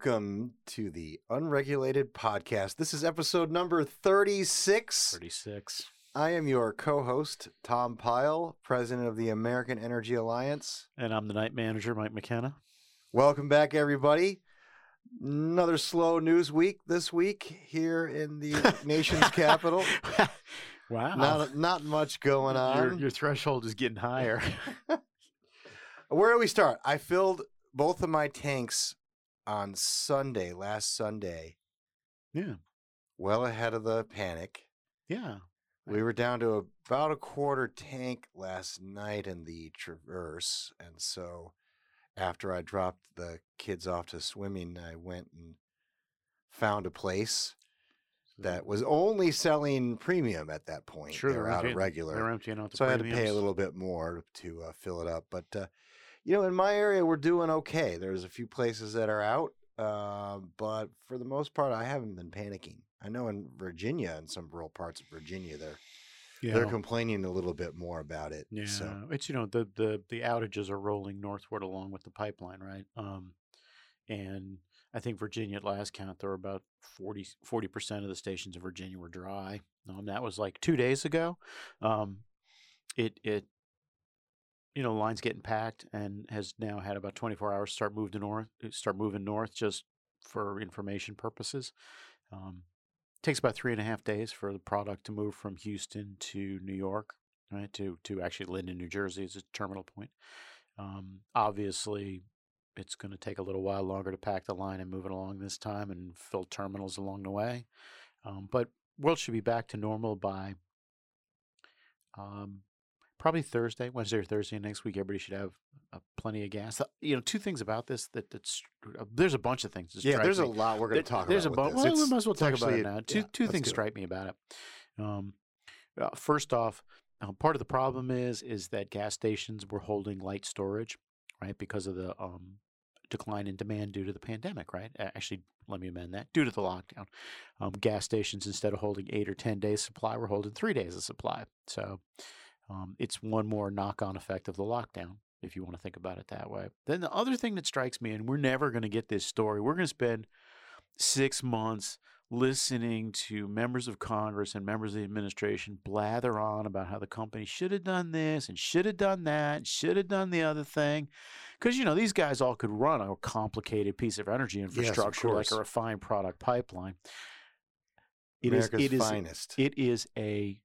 Welcome to the Unregulated Podcast. This is episode number 36. 36. I am your co host, Tom Pyle, president of the American Energy Alliance. And I'm the night manager, Mike McKenna. Welcome back, everybody. Another slow news week this week here in the nation's capital. wow. Not, not much going on. Your, your threshold is getting higher. Where do we start? I filled both of my tanks on Sunday, last Sunday, yeah. well ahead of the panic. Yeah. We were down to about a quarter tank last night in the Traverse. And so after I dropped the kids off to swimming, I went and found a place that was only selling premium at that point. Sure, they were they're out of regular. They're emptying out the So I had to pay a little bit more to uh, fill it up. But, uh, you know, in my area, we're doing okay. There's a few places that are out. Uh, but for the most part, I haven't been panicking. I know in Virginia, in some rural parts of Virginia, they're Yeah. they're complaining a little bit more about it. Yeah, So it's you know the the the outages are rolling northward along with the pipeline, right? Um, and I think Virginia at last count there were about 40 percent of the stations in Virginia were dry. Um, that was like two days ago. Um, it it you know lines getting packed and has now had about twenty four hours to start moving north. Start moving north just for information purposes. Um, takes about three and a half days for the product to move from Houston to New York, right? To to actually Linden, New Jersey, is a terminal point. Um, obviously, it's going to take a little while longer to pack the line and move it along this time and fill terminals along the way. Um, but world should be back to normal by um, probably Thursday, Wednesday or Thursday next week. Everybody should have uh, plenty of gas. Uh, You know, two things about this that that's uh, there's a bunch of things. that yeah, there's a lot we're going to talk about. there's about. a with bu- this. well, we might as well talk about it now. Two yeah, two things strike me about it. Um, uh, first off, uh, part of the problem is is that gas stations were holding light storage, right, because of the um, decline in demand due to the pandemic, right? Actually, let me amend that. Due to the lockdown, um, gas stations instead of holding eight or ten days supply, were holding three days of supply. So um, it's one more knock-on effect of the lockdown, if you want to think about it that way. Then the other thing that strikes me, and we're never going to get this story, we're going to spend six months listening to members of Congress and members of the administration blather on about how the company should have done this and should have done that, and should have done the other thing. Because, you know, these guys all could run a complicated piece of energy infrastructure like a refined product pipeline. It is. America's It is. finest. It is a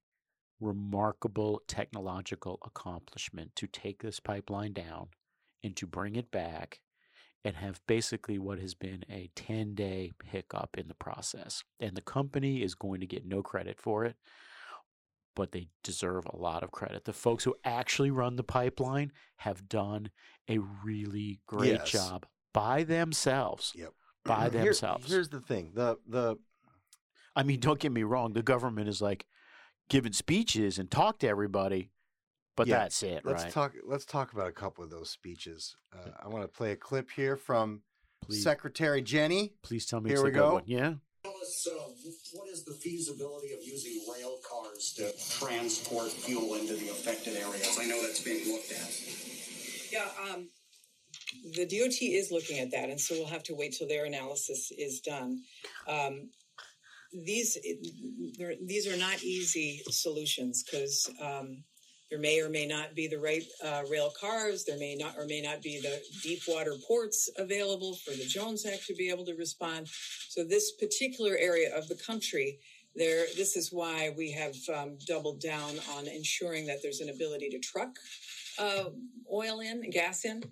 remarkable technological accomplishment to take this pipeline down and to bring it back and have basically what has been a 10 day hiccup in the process. And the company is going to get no credit for it, but they deserve a lot of credit. The folks who actually run the pipeline have done a really great Yes. job by themselves. Yep. By Here- themselves. here's the thing. The the I mean, don't get me wrong. The government is like giving speeches and talk to everybody, but Yeah, that's it, let's right? talk let's talk about a couple of those speeches. Uh, I want to play a clip here from Please, Secretary Jenny. please tell me here it's we a good go. one. Yeah. Tell us, uh, what is the feasibility of using rail cars to transport fuel into the affected areas? I know that's being looked at. Yeah, um, the DOT is looking at that, and so we'll have to wait till their analysis is done. Um, these these are not easy solutions because um, there may or may not be the right uh, rail cars. There may not or may not be the deep water ports available for the Jones Act to be able to respond. So this particular area of the country, there this is why we have um, doubled down on ensuring that there's an ability to truck uh, oil in, gas in,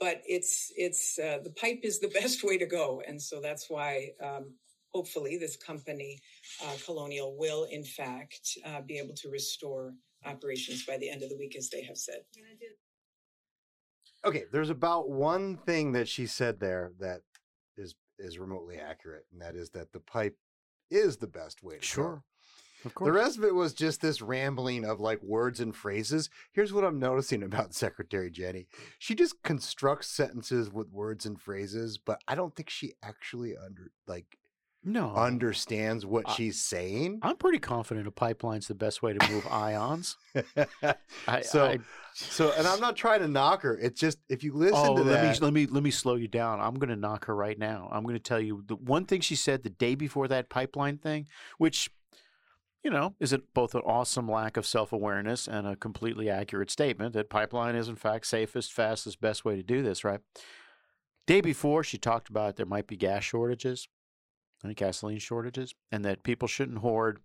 but it's it's uh, the pipe is the best way to go, and so that's why um, hopefully this company, uh, Colonial, will in fact uh, be able to restore operations by the end of the week, as they have said. Okay, there's about one thing that she said there that is is remotely accurate, and that is that the pipe is the best way to. Sure. Of The rest of it was just this rambling of like words and phrases. Here's what I'm noticing about Secretary Jenny. She just constructs sentences with words and phrases, but I don't think she actually under like No, understands what I- she's saying. I'm pretty confident a pipeline's the best way to move ions. I, So, I, so, and I'm not trying to knock her. It's just if you listen oh, to let that, me let me let me slow you down. I'm going to knock her right now. I'm going to tell you the one thing she said the day before that pipeline thing, which you know is it both an awesome lack of self awareness and a completely accurate statement that pipeline is in fact safest, fastest, best way to do this. Right. Day before, she talked about there might be gas shortages and gasoline shortages, and that people shouldn't hoard.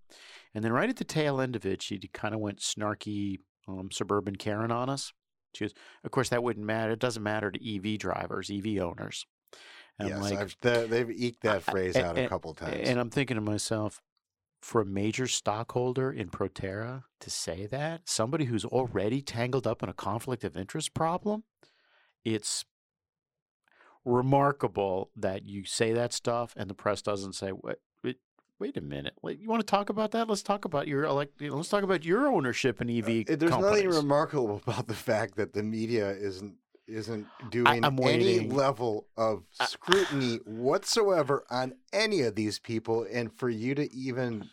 And then right at the tail end of it, she kind of went snarky um, suburban Karen on us. She goes, of course, that wouldn't matter. It doesn't matter to EV drivers, EV owners. And yes, like, the, they've eked that I- phrase a- out a a- couple times. and I'm thinking to myself, for a major stockholder in Proterra to say that, somebody who's already tangled up in a conflict of interest problem, it's remarkable that you say that stuff and the press doesn't say, wait, wait, wait a minute. Wait, you want to talk about that? Let's talk about your elect. you know, Let's talk about your ownership in EV. Uh, There's nothing remarkable about the fact that the media isn't isn't doing any level of scrutiny whatsoever on any of these people, and for you to even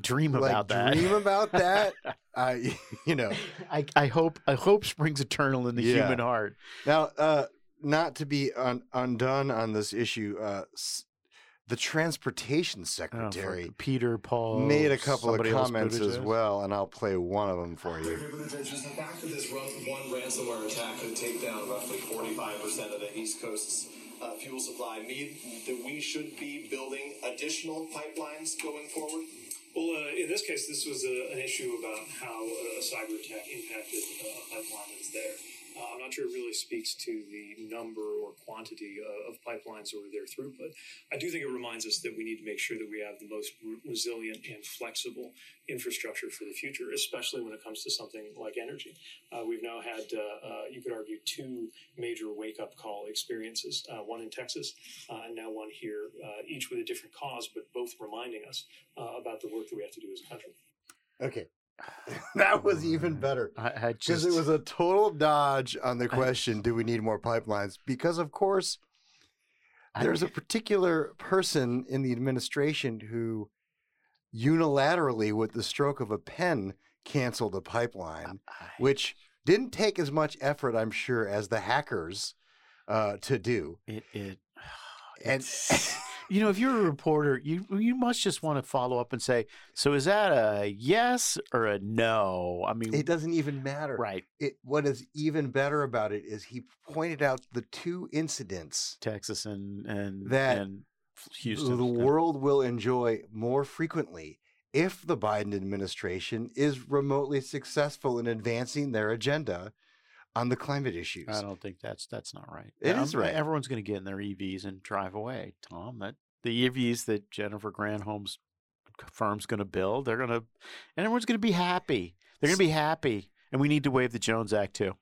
Dream like about that. dream about that, I you know I, I hope I hope springs eternal in the Yeah. human heart. now uh, not to be un- undone on this issue. Uh, s- the transportation Oh, secretary Peter Paul made a couple of comments as well, and I'll play one of them for you. The fact that this run- one ransomware attack could take down roughly 45% of the East Coast's uh, fuel supply mean that we should be building additional pipelines going forward? Well, uh, in this case, this was a, an issue about how a, a cyber attack impacted uh, a pipeline that's there. Uh, I'm not sure it really speaks to the number or quantity of pipelines or their throughput. I do think it reminds us that we need to make sure that we have the most re- resilient and flexible infrastructure for the future, especially when it comes to something like energy. Uh, we've now had, uh, uh, you could argue, two major wake up call experiences uh, one in Texas and now one here, each with a different cause, but both reminding us about the work that we have to do as a country. Okay, that was even better. I, I Because just it was a total dodge on the I- question, do we need more pipelines? Because, of course, there's a particular person in the administration who unilaterally, with the stroke of a pen, canceled a pipeline, I- which didn't take as much effort, I'm sure, as the hackers uh, to do. it it And you know if you're a reporter you you must just want to follow up and say so is that a yes or a no? I mean it doesn't even matter. right. It, what is even better about it is he pointed out the two incidents texas and and That and houston the world will enjoy more frequently if the Biden administration is remotely successful in advancing their agenda on the climate issues. i don't think that's that's not right It Um, is right. everyone's going to get in their evs and drive away tom that the evs that jennifer granholm's firm's going to build they're going to and everyone's going to be happy they're going to be happy and we need to waive the jones act too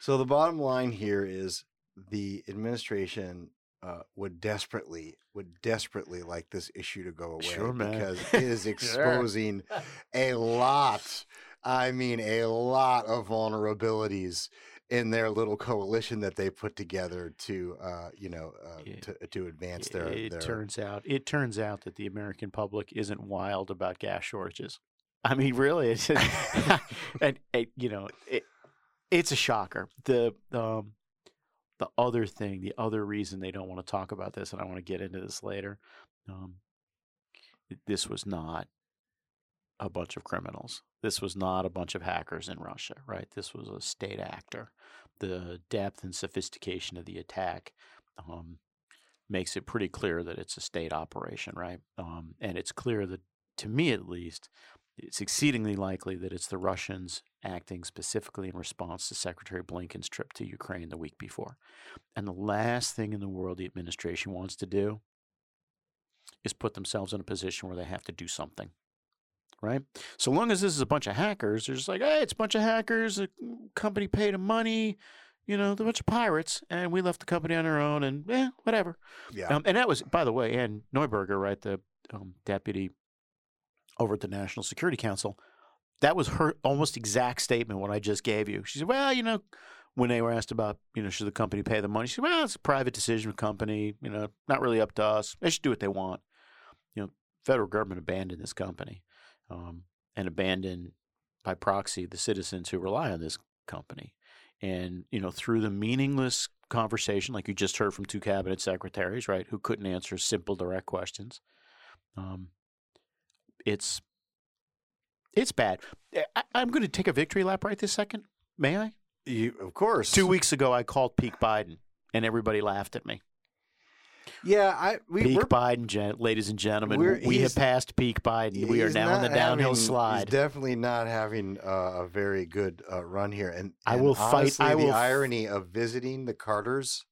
So the bottom line here is the administration uh, would desperately would desperately like this issue to go away Sure, because it is exposing a lot. I mean, a lot of vulnerabilities in their little coalition that they put together to, uh, you know, uh, to, to advance their. it their turns out it turns out that the American public isn't wild about gas shortages. I mean, really, it's and, and you know, it, it's a shocker. The um, the other thing, the other reason they don't want to talk about this, and I want to get into this later. Um, this was not a bunch of criminals. This was not a bunch of hackers in Russia, right? This was a state actor. The depth and sophistication of the attack um, makes it pretty clear that it's a state operation, right? Um, and it's clear that, to me at least, it's exceedingly likely that it's the Russians acting specifically in response to Secretary Blinken's trip to Ukraine the week before. And the last thing in the world the administration wants to do is put themselves in a position where they have to do something. Right? So long as this is a bunch of hackers, they're just like, hey, it's a bunch of hackers, a company paid them money, you know, they're a bunch of pirates, and we left the company on our own, and eh, whatever. yeah. Um, and that was, by the way, Ann Neuberger, right, the um, deputy over at the National Security Council, that was her almost exact statement what I just gave you. She said, well, you know, when they were asked about, you know, should the company pay the money, she said, well, it's a private decision of company, you know, not really up to us. They should do what they want. you know, federal government abandoned this company, um, and abandon by proxy the citizens who rely on this company. And you know, through the meaningless conversation, like you just heard from two cabinet secretaries, right, who couldn't answer simple, direct questions, um, it's it's bad. Eh, I, I'm going to take a victory lap right this second. May I? You, of course. Two weeks ago, I called peak Biden, and everybody laughed at me. Yeah, I we Peak Biden, gen- ladies and gentlemen, We're- have passed peak Biden. We are now on the downhill having- slide. He's definitely not having uh, a very good uh, run here. And I and will fight- I will the irony of visiting the Carters.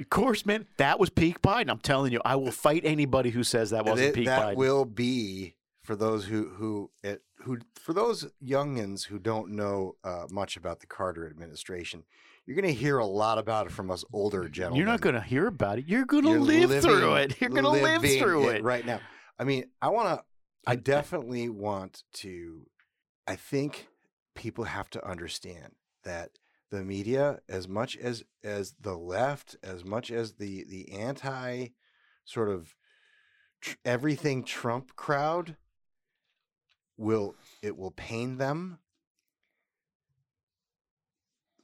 Of course, man, that was peak Biden. I'm telling you, I will fight anybody who says that wasn't that, peak that Biden. will be for those who who it, who for those youngins who don't know uh, much about the Carter administration. You're going to hear a lot about it from us older gentlemen. You're not going to hear about it. You're going to live through it. You're going to live living through it. right now. I mean, I want to. I definitely want to. I think people have to understand that the media, as much as as the left, as much as the the anti sort of tr- everything Trump crowd, will it will pain them.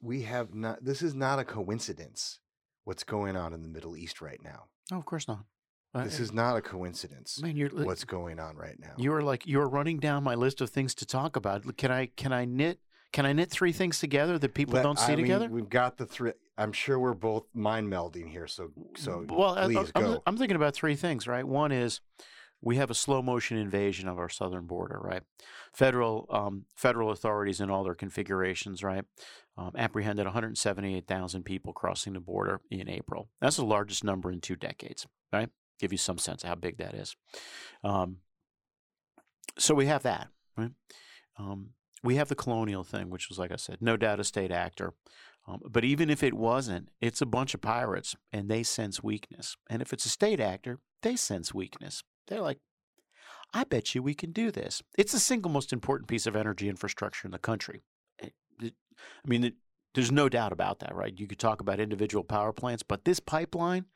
We have not. This is not a coincidence. What's going on in the Middle East right now? No, of course not. Uh, This is not a coincidence. man. You're What's going on right now? you are like you are running down my list of things to talk about. Can I can I knit can I knit three things together that people Let- don't see I mean, together? we've got the three. I'm sure we're both mind melding here. So, so well, I- please I'm, go. I'm thinking about three things, right? One is we have a slow motion invasion of our southern border, right? Federal um, federal authorities in all their configurations, right, um, apprehended 178,000 people crossing the border in April. That's the largest number in two decades, right? Give you some sense of how big that is. Um, so we have that, right? Um, we have the colonial thing, which was, like I said, no doubt a state actor. Um, but even if it wasn't, it's a bunch of pirates and they sense weakness. And if it's a state actor, they sense weakness. They're like, I bet you we can do this. It's the single most important piece of energy infrastructure in the country. It- it- I mean, it, there's no doubt about that, right? You could talk about individual power plants, but this pipeline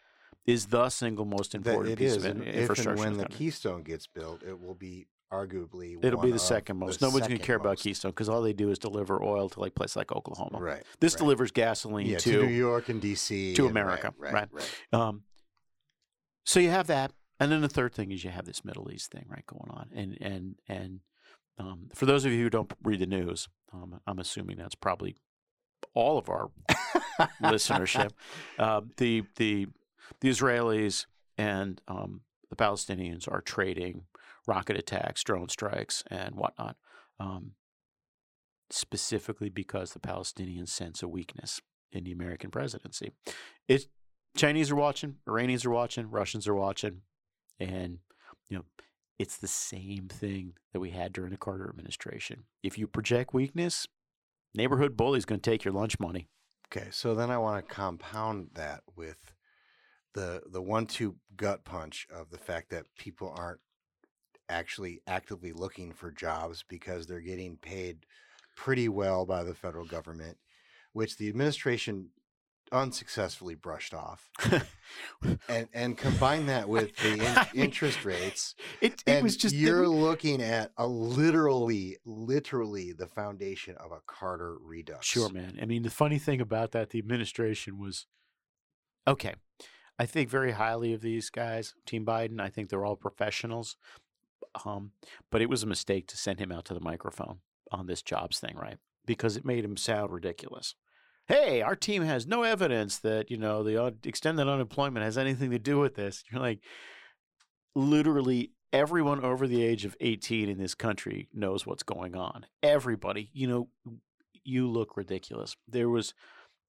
is the single most important piece is, of and en- if infrastructure. and in when the the. Keystone gets built, it will be arguably It'll be the second most. the Nobody's going to care about. Keystone because all they do is deliver oil to like places like Oklahoma. Right. This right. delivers gasoline yeah, to to New York and DC to America, Right. right. right. Um, so you have that, and then the third thing is you have this Middle East thing, right, going on, and and and um, for those of you who don't read the news, um, I'm assuming that's probably all of our listenership. Uh, the the the Israelis and um, the Palestinians are trading rocket attacks, drone strikes, and whatnot, um, specifically because the Palestinians sense a weakness in the American presidency. It's Chinese are watching, Iranians are watching, Russians are watching, and you know it's the same thing that we had during the Carter administration. If you project weakness, neighborhood bully's going to take your lunch money. Okay, so then I want to compound that with the the one-two gut punch of the fact that people aren't actually actively looking for jobs because they're getting paid pretty well by the federal government, which the administration unsuccessfully brushed off, and and combine that with the in, I mean, interest rates, It, it was just you're looking at a literally, literally the foundation of a Carter redux. Sure, man. I mean, the funny thing about that, the administration was okay. I think very highly of these guys, Team Biden. I think they're all professionals. Um, but it was a mistake to send him out to the microphone on this jobs thing, right? Because it made him sound ridiculous. Hey, our team has no evidence that you know the extended unemployment has anything to do with this. You're like, literally everyone over the age of 18 in this country knows what's going on. Everybody, you know, you look ridiculous. There was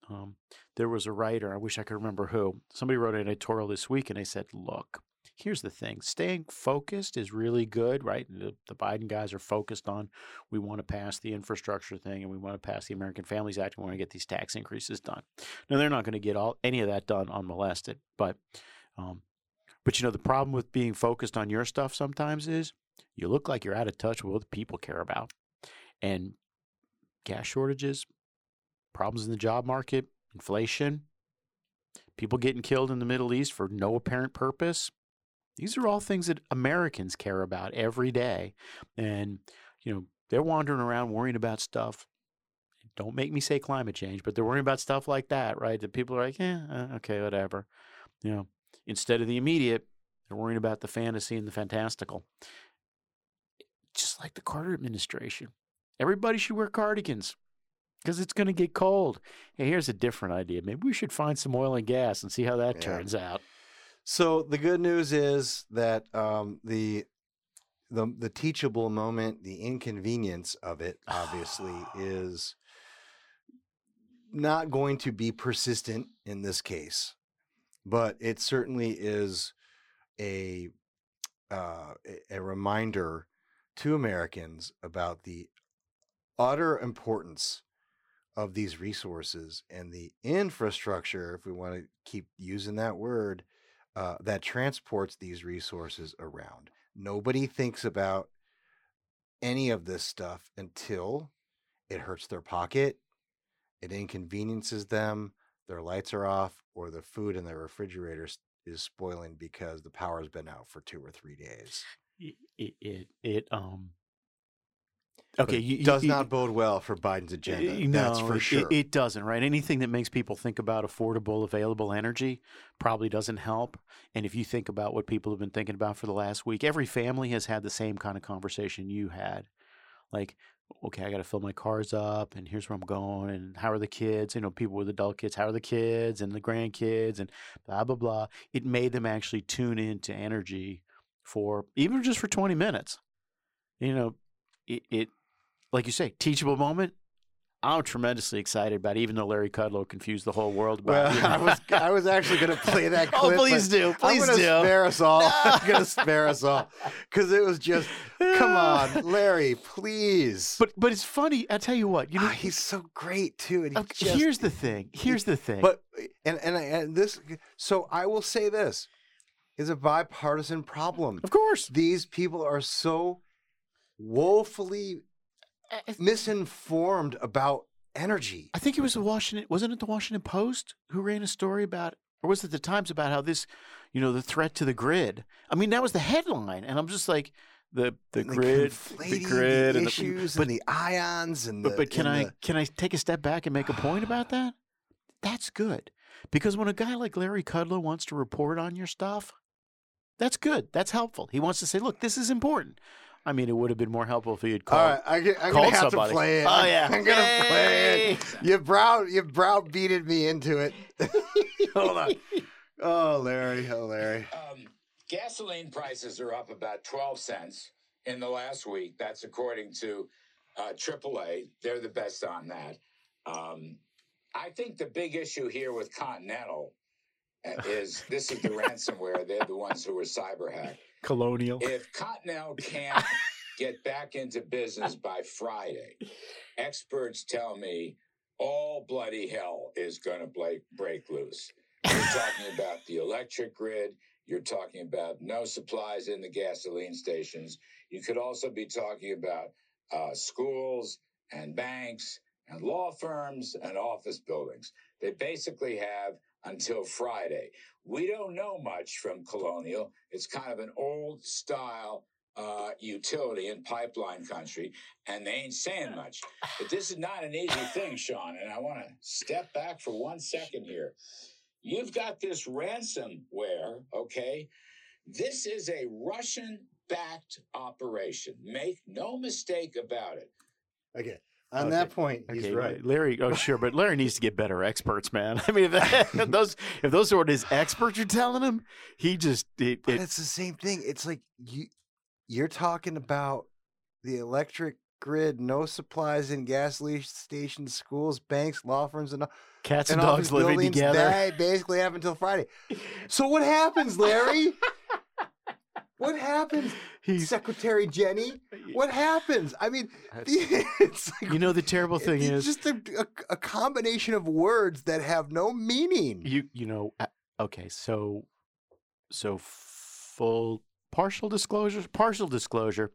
um, there was a writer, I wish I could remember who. Somebody wrote an editorial this week and they said, look, here's the thing. Staying focused is really good, right? The, the Biden guys are focused on we want to pass the infrastructure thing and we want to pass the American Families Act and we want to get these tax increases done. Now they're not going to get all any of that done unmolested, but um, but you know the problem with being focused on your stuff sometimes is you look like you're out of touch with what people care about. And gas shortages, problems in the job market, inflation, people getting killed in the Middle East for no apparent purpose. These are all things that Americans care about every day. And, you know, they're wandering around worrying about stuff. Don't make me say climate change, but they're worrying about stuff like that, right? That people are like, yeah, uh, okay, whatever. You know, instead of the immediate, they're worrying about the fantasy and the fantastical. Just like the Carter administration. Everybody should wear cardigans because it's going to get cold. Hey, here's a different idea. Maybe we should find some oil and gas and see how that Yeah. turns out. So the good news is that um, the the the teachable moment, the inconvenience of it, obviously, is not going to be persistent in this case, but it certainly is a uh, a- a reminder to Americans about the utter importance of these resources and the infrastructure, if we want to keep using that word, uh, that transports these resources around. Nobody thinks about any of this stuff until it hurts their pocket, it inconveniences them, their lights are off, or the food in their refrigerator is spoiling because the power's been out for two or three days. It, it, it, um, okay, it you, you- does you- not bode well for Biden's agenda. That's no, for sure. It, it doesn't, right? Anything that makes people think about affordable, available energy probably doesn't help. And if you think about what people have been thinking about for the last week, every family has had the same kind of conversation you had. Like, okay, I got to fill my cars up, and here's where I'm going, and how are the kids? You know, people with adult kids, how are the kids and the grandkids, and blah blah blah. It made them actually tune into energy for even just for 20 minutes. You know, it, it like you say, teachable moment. I'm tremendously excited about, it, even though Larry Kudlow confused the whole world well, about. you know. I was I was actually going to play that Oh, please but do, I'm please gonna do. spare us all. No. I'm going to spare us all because it was just, come on, Larry, please. But but it's funny. I tell you what, you know. Ah, he's so great too, and he okay, just, here's the thing. Here's the thing. But and and and this, so I will say this is a bipartisan problem. of course, These people are so woefully Uh, misinformed about energy. I think it was the Washington. Wasn't it the Washington Post who ran a story about, or was it the Times about how this, you know, the threat to the grid? I mean, that was the headline, and I'm just like, the the And grid, the conflating grid, the and issues but and the ions and the. But, but can and I the- can I take a step back and make a point about that? That's good because when a guy like Larry Kudlow wants to report on your stuff, that's good. That's helpful. He wants to say, "Look, this is important." I mean, it would have been more helpful if he had All called. right, I, am called gonna have somebody. to play it. Oh, I'm- yeah. I'm gonna play it. You brow, you browbeated me into it. Hold on. Oh, Larry, oh, Larry. Um, gasoline prices are up about 12 cents in the last week. That's according to uh, AAA. They're the best on that. Um, I think the big issue here with Continental uh, is this is the ransomware. They're the ones who were cyber hacked. Colonial. If Continental can't get back into business by Friday, experts tell me all bloody hell is going to break, break loose. You're talking about the electric grid. You're talking about no supplies in the gasoline stations. You could also be talking about uh, schools and banks and law firms and office buildings. They basically have until Friday. We don't know much from Colonial. It's kind of an old style uh, utility and pipeline country, and they ain't saying much. But this is not an easy thing, Sean, and I want to step back for one second here. You've got this ransomware, okay? This is a Russian backed operation. Make no mistake about it. Okay. On Okay. that point, he's right. Larry. Oh, sure, but Larry needs to get better experts, man. I mean, if, that, if those if those are what his experts you're telling him, he just it, But it, it's the same thing. It's like you you're talking about the electric grid, no supplies in gas stations, schools, banks, law firms, and, cats and, and dogs living together. They basically have until Friday. So what happens, Larry? What happens, He's, Secretary Jenny? What happens? I mean, it's like you know, the terrible thing it's is, just a, a, a combination of words that have no meaning. you you know, uh, okay, so so full partial disclosure, partial disclosure.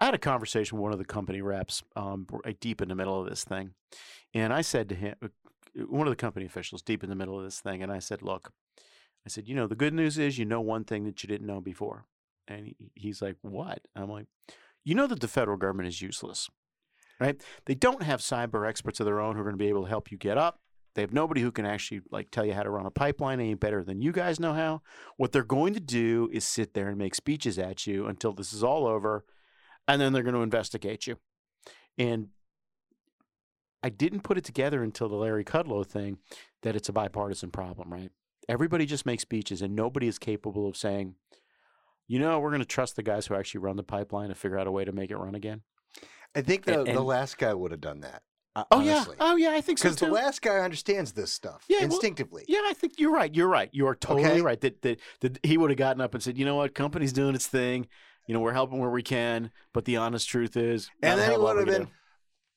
I had a conversation with one of the company reps, um, right deep in the middle of this thing, and I said to him, uh, one of the company officials, deep in the middle of this thing, and I said, "Look, I said, you know, the good news is you know one thing that you didn't know before. And he's like, what? I'm like, you know that the federal government is useless, right? They don't have cyber experts of their own who are going to be able to help you get up. They have nobody who can actually like tell you how to run a pipeline any better than you guys know how. What they're going to do is sit there and make speeches at you until this is all over, and then they're going to investigate you. And I didn't put it together until the Larry Kudlow thing that it's a bipartisan problem, right? Everybody just makes speeches, and nobody is capable of saying, you know, we're going to trust the guys who actually run the pipeline to figure out a way to make it run again. I think the, And- the last guy would have done that. uh, Oh honestly. yeah, oh yeah, I think so Because the last guy understands this stuff Yeah, well, instinctively. Yeah, I think you're right. You're right. You are totally Okay. right. That, that that he would have gotten up and said, you know what, company's doing its thing. You know, we're helping where we can, but the honest truth is, and then he hell of a lot would have been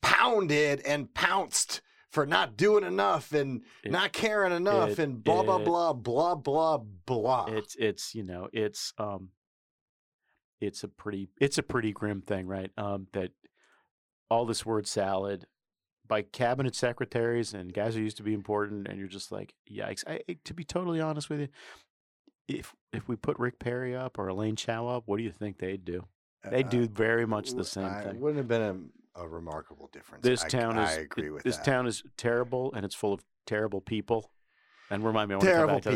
pounded and pounced for not doing enough and It- not caring enough it- and blah blah it- blah blah blah blah. do. It's it's you know it's um, it's a pretty it's a pretty grim thing, right? Um, that all this word salad by cabinet secretaries and guys who used to be important, and you're just like, yikes. I, to be totally honest with you, if if we put Rick Perry up or Elaine Chao up, what do you think they'd do? They Uh, do very much the same I- thing. Wouldn't have been a, a remarkable difference. This I, town I agree with this that. town is terrible and it's full of terrible people. And remind me, I want to come terrible back people.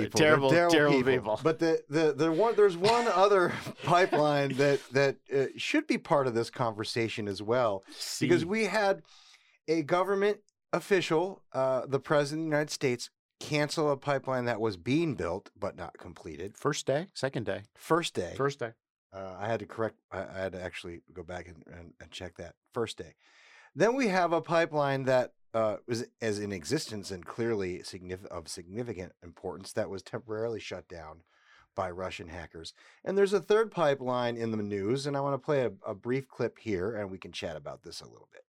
They're Terrible, terrible, people. But the, the the one there's one other pipeline that that uh, should be part of this conversation as well because we had a government official, uh, the president of the United States, cancel a pipeline that was being built but not completed. first day, second day, First day. first day. Uh, I had to correct. I, I had to actually go back and, and, and check that first day. Then we have a pipeline that uh, was as in existence and clearly signif- of significant importance that was temporarily shut down by Russian hackers. And there's a third pipeline in the news, and I want to play a, a brief clip here, and we can chat about this a little bit.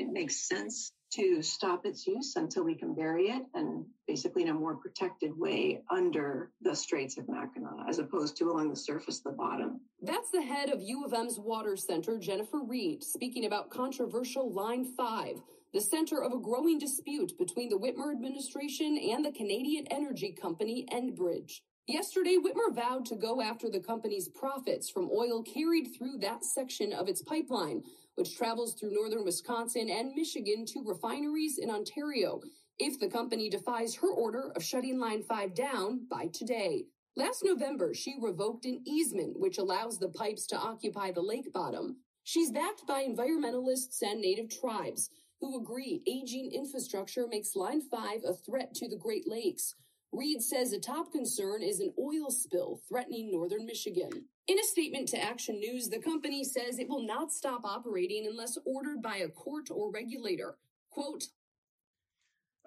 it makes sense to stop its use until we can bury it and basically in a more protected way under the Straits of Mackinac as opposed to along the surface the bottom. That's the head of U of M's Water Center, Jennifer Read, speaking about controversial Line 5, the center of a growing dispute between the Whitmer administration and the Canadian energy company Enbridge. Yesterday, Whitmer vowed to go after the company's profits from oil carried through that section of its pipeline, which travels through northern Wisconsin and Michigan to refineries in Ontario, if the company defies her order of shutting Line 5 down by today. Last November, she revoked an easement which allows the pipes to occupy the lake bottom. She's backed by environmentalists and native tribes who agree aging infrastructure makes Line 5 a threat to the Great Lakes. Read says a top concern is an oil spill threatening northern Michigan. In a statement to Action News, the company says it will not stop operating unless ordered by a court or regulator. Quote,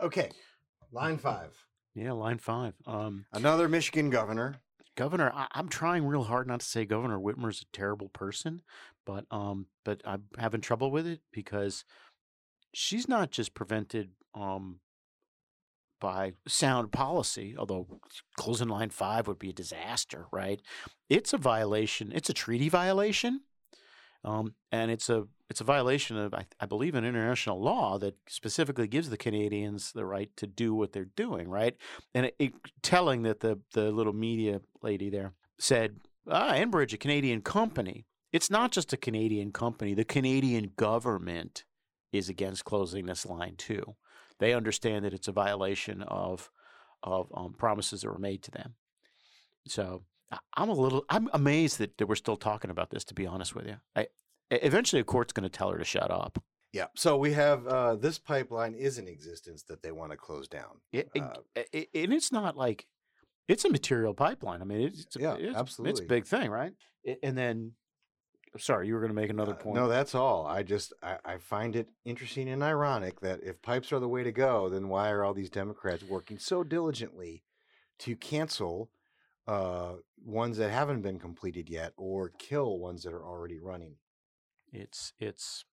Okay, line five. Yeah, line five. Um, Another Michigan governor. Governor, I, I'm trying real hard not to say Governor Whitmer's a terrible person, but um, but I'm having trouble with it because she's not just prevented um by sound policy, although closing line five would be a disaster, right? It's a violation. It's a treaty violation, um, and it's a it's a violation of I, I believe an international law that specifically gives the Canadians the right to do what they're doing, right? And it, it, telling that the the little media lady there said, "Ah, Enbridge, a Canadian company. It's not just a Canadian company. The Canadian government is against closing this line too. They understand that it's a violation of of um, promises that were made to them. So I'm a little I'm amazed that, that we're still talking about this. To be honest with you, I, eventually a court's going to tell her to shut up. Yeah. So we have uh, this pipeline is in existence that they want to close down. It, it- Uh, it- and it's not like it's a material pipeline. I mean, it's, it's a, Yeah, it's, It's a big thing, right? And then, sorry, you were going to make another Uh, point. No, that's all. I just I, I find it interesting and ironic that if pipes are the way to go, then why are all these Democrats working so diligently to cancel uh, ones that haven't been completed yet or kill ones that are already running? It's it's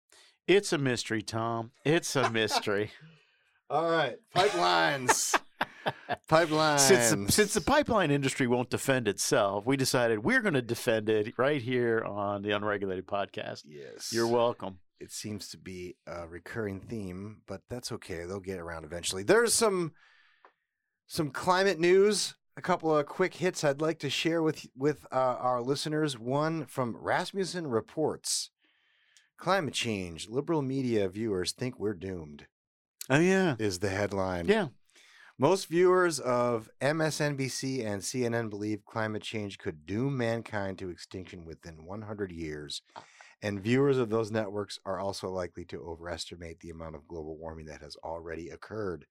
it's a mystery, Tom. It's a mystery. All right, pipelines. Pipelines. since the, since the pipeline industry won't defend itself, we decided we're going to defend it right here on the Unregulated Podcast. yes, You're welcome. it seems to be a recurring theme, but that's okay. They'll get around eventually. There's some Some climate news. A couple of quick hits I'd like to share with with uh, our listeners. One from Rasmussen reports: Climate change. Liberal media viewers think we're doomed. Oh yeah, Is the headline. yeah. Most viewers of MSNBC and CNN believe climate change could doom mankind to extinction within 100 years. And viewers of those networks are also likely to overestimate the amount of global warming that has already occurred.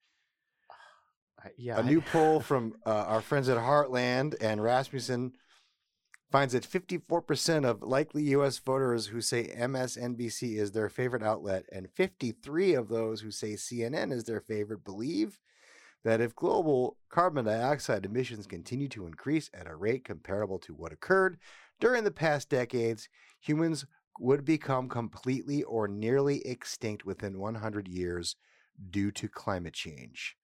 I- Yeah, A I- new poll from uh, our friends at Heartland and Rasmussen finds that 54% of likely U.S. voters who say MSNBC is their favorite outlet and 53 of those who say CNN is their favorite believe that if global carbon dioxide emissions continue to increase at a rate comparable to what occurred during the past decades, humans would become completely or nearly extinct within 100 years due to climate change.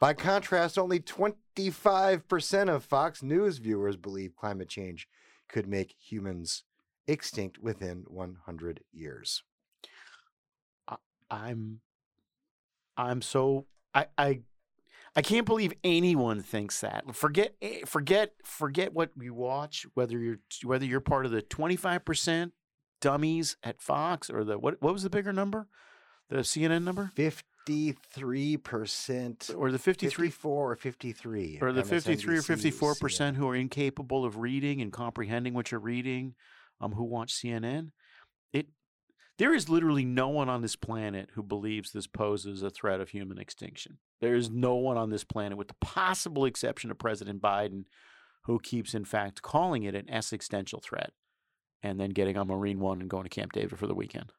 By contrast, only 25% of Fox News viewers believe climate change could make humans extinct within 100 years. I'm I'm so I I I can't believe anyone thinks that. Forget eh, forget forget what you watch whether you're whether you're part of the 25% dummies at Fox or the what what was the bigger number? The CNN number 53% or the 53 54 or 53 or the 53 or MSNBC, 54 CNN. percent who are incapable of reading and comprehending what you're reading, um, who watch CNN. There is literally no one on this planet who believes this poses a threat of human extinction. There is no one on this planet, with the possible exception of President Biden, who keeps in fact calling it an existential threat, and then getting on Marine One and going to Camp David for the weekend.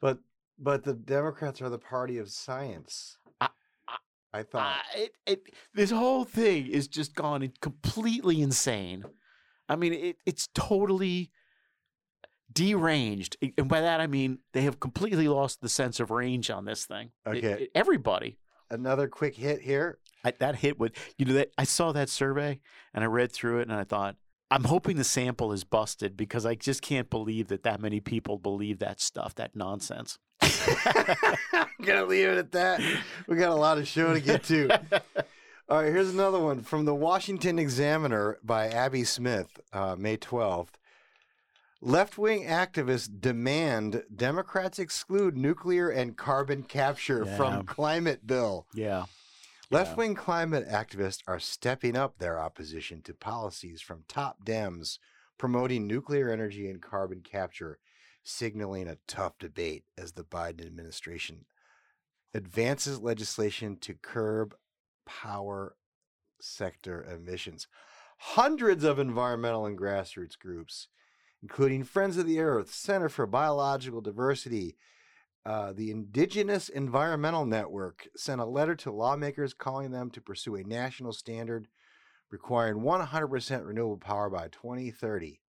But but the Democrats are the party of science. I- I thought Uh, it, it, this whole thing is just gone completely insane. I mean, it, it's totally deranged. And by that, I mean they have completely lost the sense of range on this thing. It- Okay. it- everybody. another quick hit here. I, that hit would, you know, that I saw that survey and I read through it and I thought, I'm hoping the sample is busted because I just can't believe that that many people believe that stuff, that nonsense. I'm gonna leave it at that. We got a lot of show to get to. All right, here's another one from the Washington Examiner by Abby Smith, uh, May 12th. Left wing activists demand Democrats exclude nuclear and carbon capture Yeah. from climate bill. yeah. Left wing climate activists are stepping up their opposition to policies from top Dems promoting nuclear energy and carbon capture, signaling a tough debate as the Biden administration advances legislation to curb power sector emissions. Hundreds of environmental and grassroots groups, including Friends of the Earth, Center for Biological Diversity, uh, the Indigenous Environmental Network sent a letter to lawmakers calling them to pursue a national standard requiring 100% renewable power by 2030.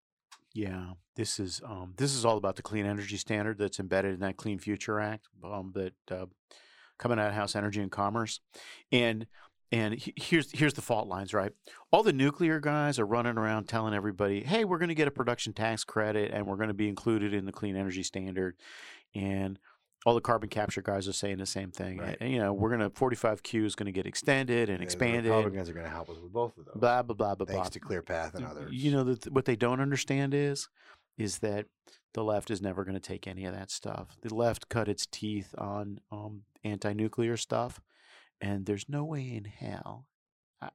Yeah, this is um, this is all about the clean energy standard that's embedded in that Clean Future Act um, that uh, coming out of House Energy and Commerce, and and he- here's here's the fault lines, right? All the nuclear guys are running around telling everybody, "Hey, we're going to get a production tax credit, and we're going to be included in the clean energy standard," and all the carbon capture guys are saying the same thing. Right. And, you know, we're going to 45Q is going to get extended and Yeah, expanded. The Republicans are going to help us with both of those. Blah blah blah blah thanks blah. to ClearPath and others. You know that what they don't understand is is that the left is never going to take any of that stuff. The left cut its teeth on um, anti-nuclear stuff, and there's no way in hell. I,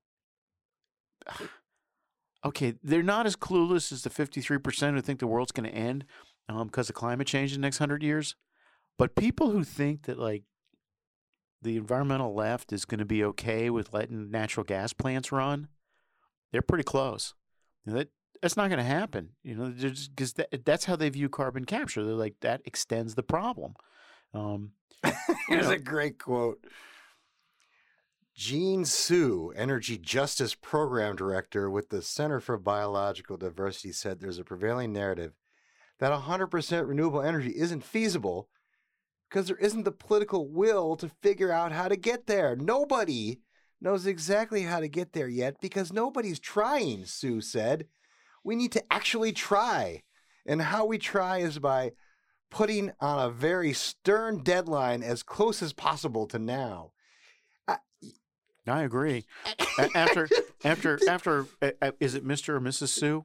okay, they're not as clueless as the 53% who think the world's going to end because of climate change in the next hundred years. But people who think that like the environmental left is going to be okay with letting natural gas plants run, they're pretty close. You know, that that's not going to happen. You know, because that, that's how they view carbon capture. They're like that extends the problem. Um, Here's know. a great quote. Jean Su, Energy Justice Program Director with the Center for Biological Diversity, said there's a prevailing narrative that 100% renewable energy isn't feasible because there isn't the political will to figure out how to get there. Nobody knows exactly how to get there yet because nobody's trying, Su said. We need to actually try. And how we try is by putting on a very stern deadline as close as possible to now. I, agree. After after after uh, uh, is it Mr. or Mrs. Su?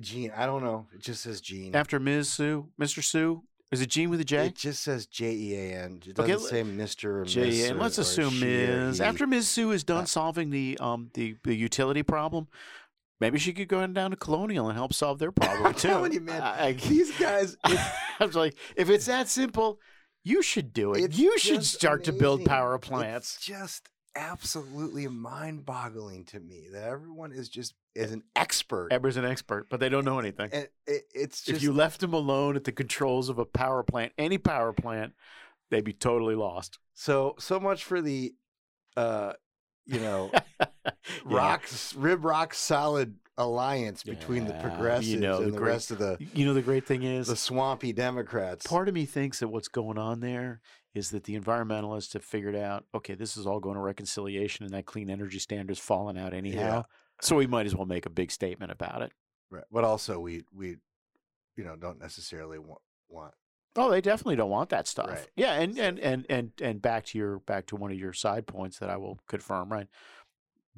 Gene, I don't know. It just says Gene. After Ms. Su, Mr. Su, is it Gene with a J? It just says J E A N. It Okay, doesn't say Mister or J. Miss. And or- let's or assume she or Ms. he. After Ms. Su is done Uh, solving the um the the utility problem, maybe she could go down to Colonial and help solve their problem I'm too. telling you, man, I, I- these guys. It's, I was like, if it's that simple, you should do it. it's you should just start to build amazing. power It's plants. just absolutely mind-boggling to me that everyone is just is an expert. Eber's an expert, but they don't know anything. and it, it's just if you left them alone at the controls of a power plant, any power plant, they'd be totally lost. so so much for the, uh, you know, Yeah. rocks rib rock solid alliance between the Yeah, you progressives know, the and the great- rest of the You know, the great thing is, the swampy Democrats. part of me thinks that what's going on there is that the environmentalists have figured out, okay, this is all going to reconciliation and that clean energy standard's falling out anyhow. So we might as well make a big statement about it. Right. But also we we you know don't necessarily want want Oh, they definitely don't want that stuff. Right. Yeah, and, and and and and back to your back to one of your side points that I will confirm, right?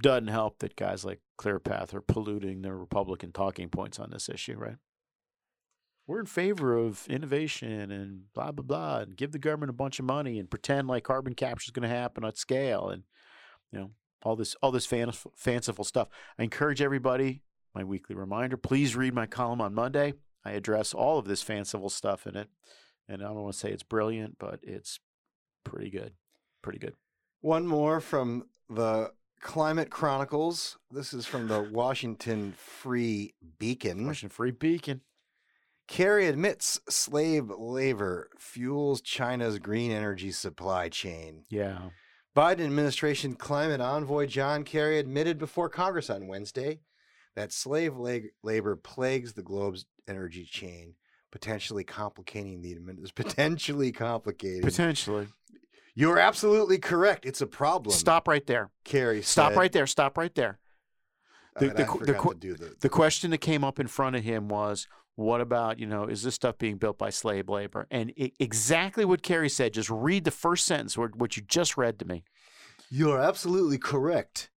Doesn't help that guys like ClearPath are polluting the Republican talking points on this issue, right? We're in favor of innovation and blah blah blah, and give the government a bunch of money and pretend like carbon capture is going to happen at scale, and you know all this all this fanciful, fanciful stuff. I encourage everybody. My weekly reminder: please read my column on Monday. I address all of this fanciful stuff in it, and I don't want to say it's brilliant, but it's pretty good, pretty good. One more from the Climate Chronicles. This is from the Washington Free Beacon. Washington Free Beacon. Kerry admits slave labor fuels China's green energy supply chain. Yeah, Biden administration climate envoy John Kerry admitted before Congress on Wednesday that slave labor plagues the globe's energy chain, potentially complicating the admin- potentially complicating. potentially. You're absolutely correct. It's a problem. Stop right there. Kerry. Stop said. right there. Stop right there. The- and the the forgot qu- to do the, The question that came up in front of him was, "What about you know? Is this stuff being built by slave labor?" And i exactly what Kerry said. Just read the first sentence, what what you just read to me. You're absolutely correct.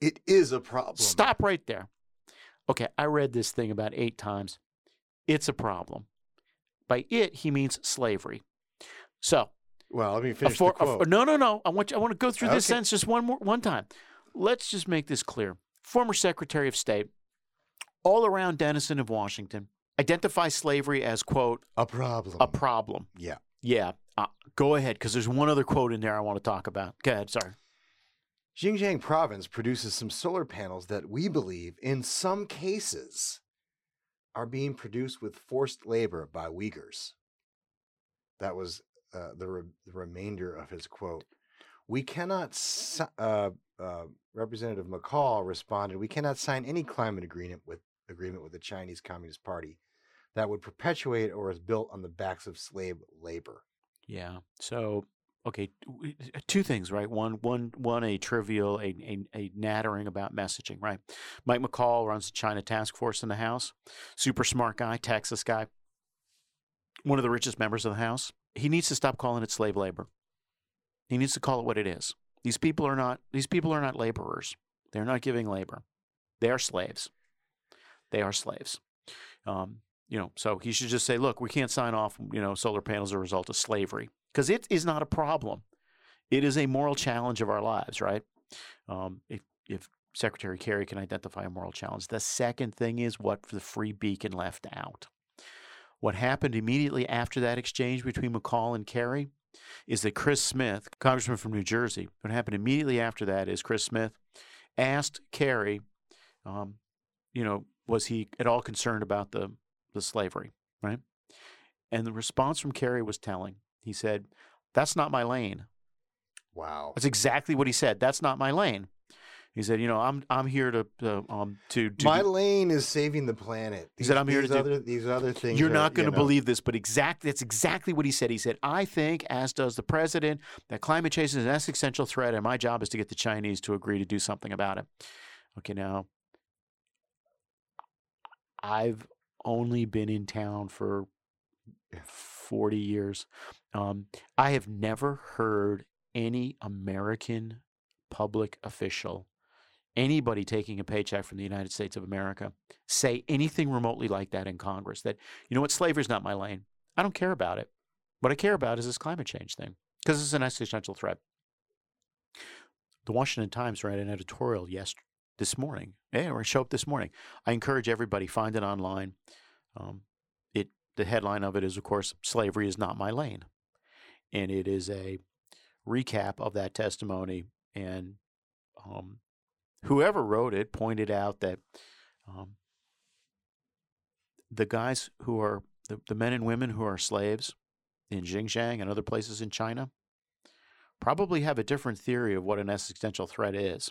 It is a problem. Stop right there. Okay, I read this thing about eight times. It's a problem. By it, he means slavery. So, Well, let me finish for- the a- quote. no, no, no. I want you, I want to go through this Okay. sentence just one more one time. Let's just make this clear. Former Secretary of State, all around Dennison of Washington, identifies slavery as quote a problem. a problem. yeah. Yeah, uh, go ahead because there's one other quote in there I want to talk about. Go ahead. Sorry. Xinjiang province produces some solar panels that we believe, in some cases, are being produced with forced labor by Uyghurs. That was uh, the, re- the remainder of his quote. We cannot, si- uh, uh, Representative McCaul responded, we cannot sign any climate agreement with agreement with the Chinese Communist Party that would perpetuate or is built on the backs of slave labor. Yeah. So, okay, two things, right? One, one, one, a trivial, a, a, a nattering about messaging, right? Mike McCaul runs the China task force in the House. Super smart guy, Texas guy, one of the richest members of the House. He needs to stop calling it slave labor. He needs to call it what it is. These people are not. These people are not laborers. They're not giving labor. They are slaves. They are slaves. Um, you know, so he should just say, look, we can't sign off, you know, solar panels as a result of slavery because it is not a problem. It is a moral challenge of our lives, right? Um, if, if Secretary Kerry can identify a moral challenge. The second thing is what the Free Beacon left out. What happened immediately after that exchange between McCaul and Kerry is that Chris Smith, congressman from New Jersey, what happened immediately after that is Chris Smith asked Kerry, um, you know, was he at all concerned about the the slavery, right? And the response from Kerry was telling. He said, "That's not my lane." Wow. That's exactly what he said. That's not my lane. He said, "You know, I'm I'm here to to um to, to My do- lane is saving the planet. He said, "I'm here to these do- other, These other things. You're not going you to know, believe this, but exact that's exactly what he said. He said, "I think, as does the president, that climate change is an existential threat, and my job is to get the Chinese to agree to do something about it." Okay, now I've only been in town for 40 years. Um, I have never heard any American public official, anybody taking a paycheck from the United States of America, say anything remotely like that in Congress that, you know what, slavery's not my lane. I don't care about it. What I care about is this climate change thing because it's an existential threat. The Washington Times ran an editorial yesterday, this morning. Or show up this morning. I encourage everybody find it online. Um, it the headline of it is, of course, "Slavery is not my lane," and it is a recap of that testimony. And um, whoever wrote it pointed out that um, the guys who are the, the men and women who are slaves in Xinjiang and other places in China probably have a different theory of what an existential threat is.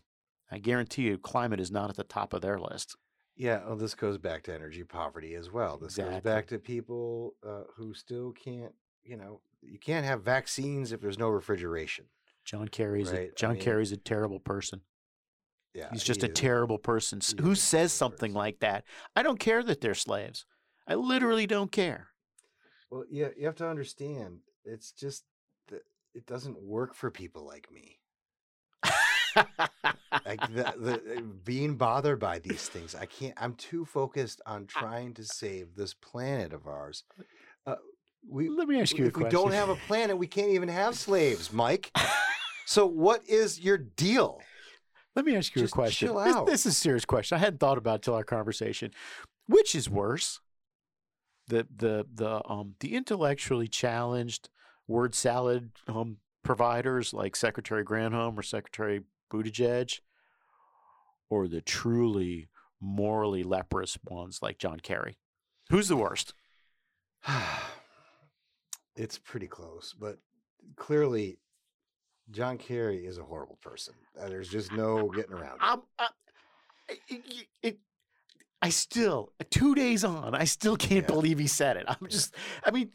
I guarantee you, climate is not at the top of their list. Yeah, well, this goes back to energy poverty as well. This goes back to people uh, who still can't, you know, you can't have vaccines if there's no refrigeration. John Kerry's Right, I a, John mean- Kerry's a terrible person. Yeah, He's just he a is. terrible person. Who says something person. like that? I don't care that they're slaves. I literally don't care. Well, yeah, you have to understand. It's just that it doesn't work for people like me. Like the, the uh, being bothered by these things, I can't. I'm too focused on trying to save this planet of ours. Uh, we Let me ask you a question. if we don't have a planet, we can't even have slaves, Mike. so what is your deal? Let me ask you Just a question. chill This, this is a serious question. I hadn't thought about it till our conversation. Which is worse? The the the um the intellectually challenged word salad um providers like Secretary Granholm or Secretary Buttigieg, or the truly morally leprous ones like John Kerry? Who's the worst? it's pretty close, but clearly, John Kerry is a horrible person. Uh, There's just no getting around it. I'm, I, it, it, I still, two days on, I still can't Yeah. believe he said it. I'm just, I mean,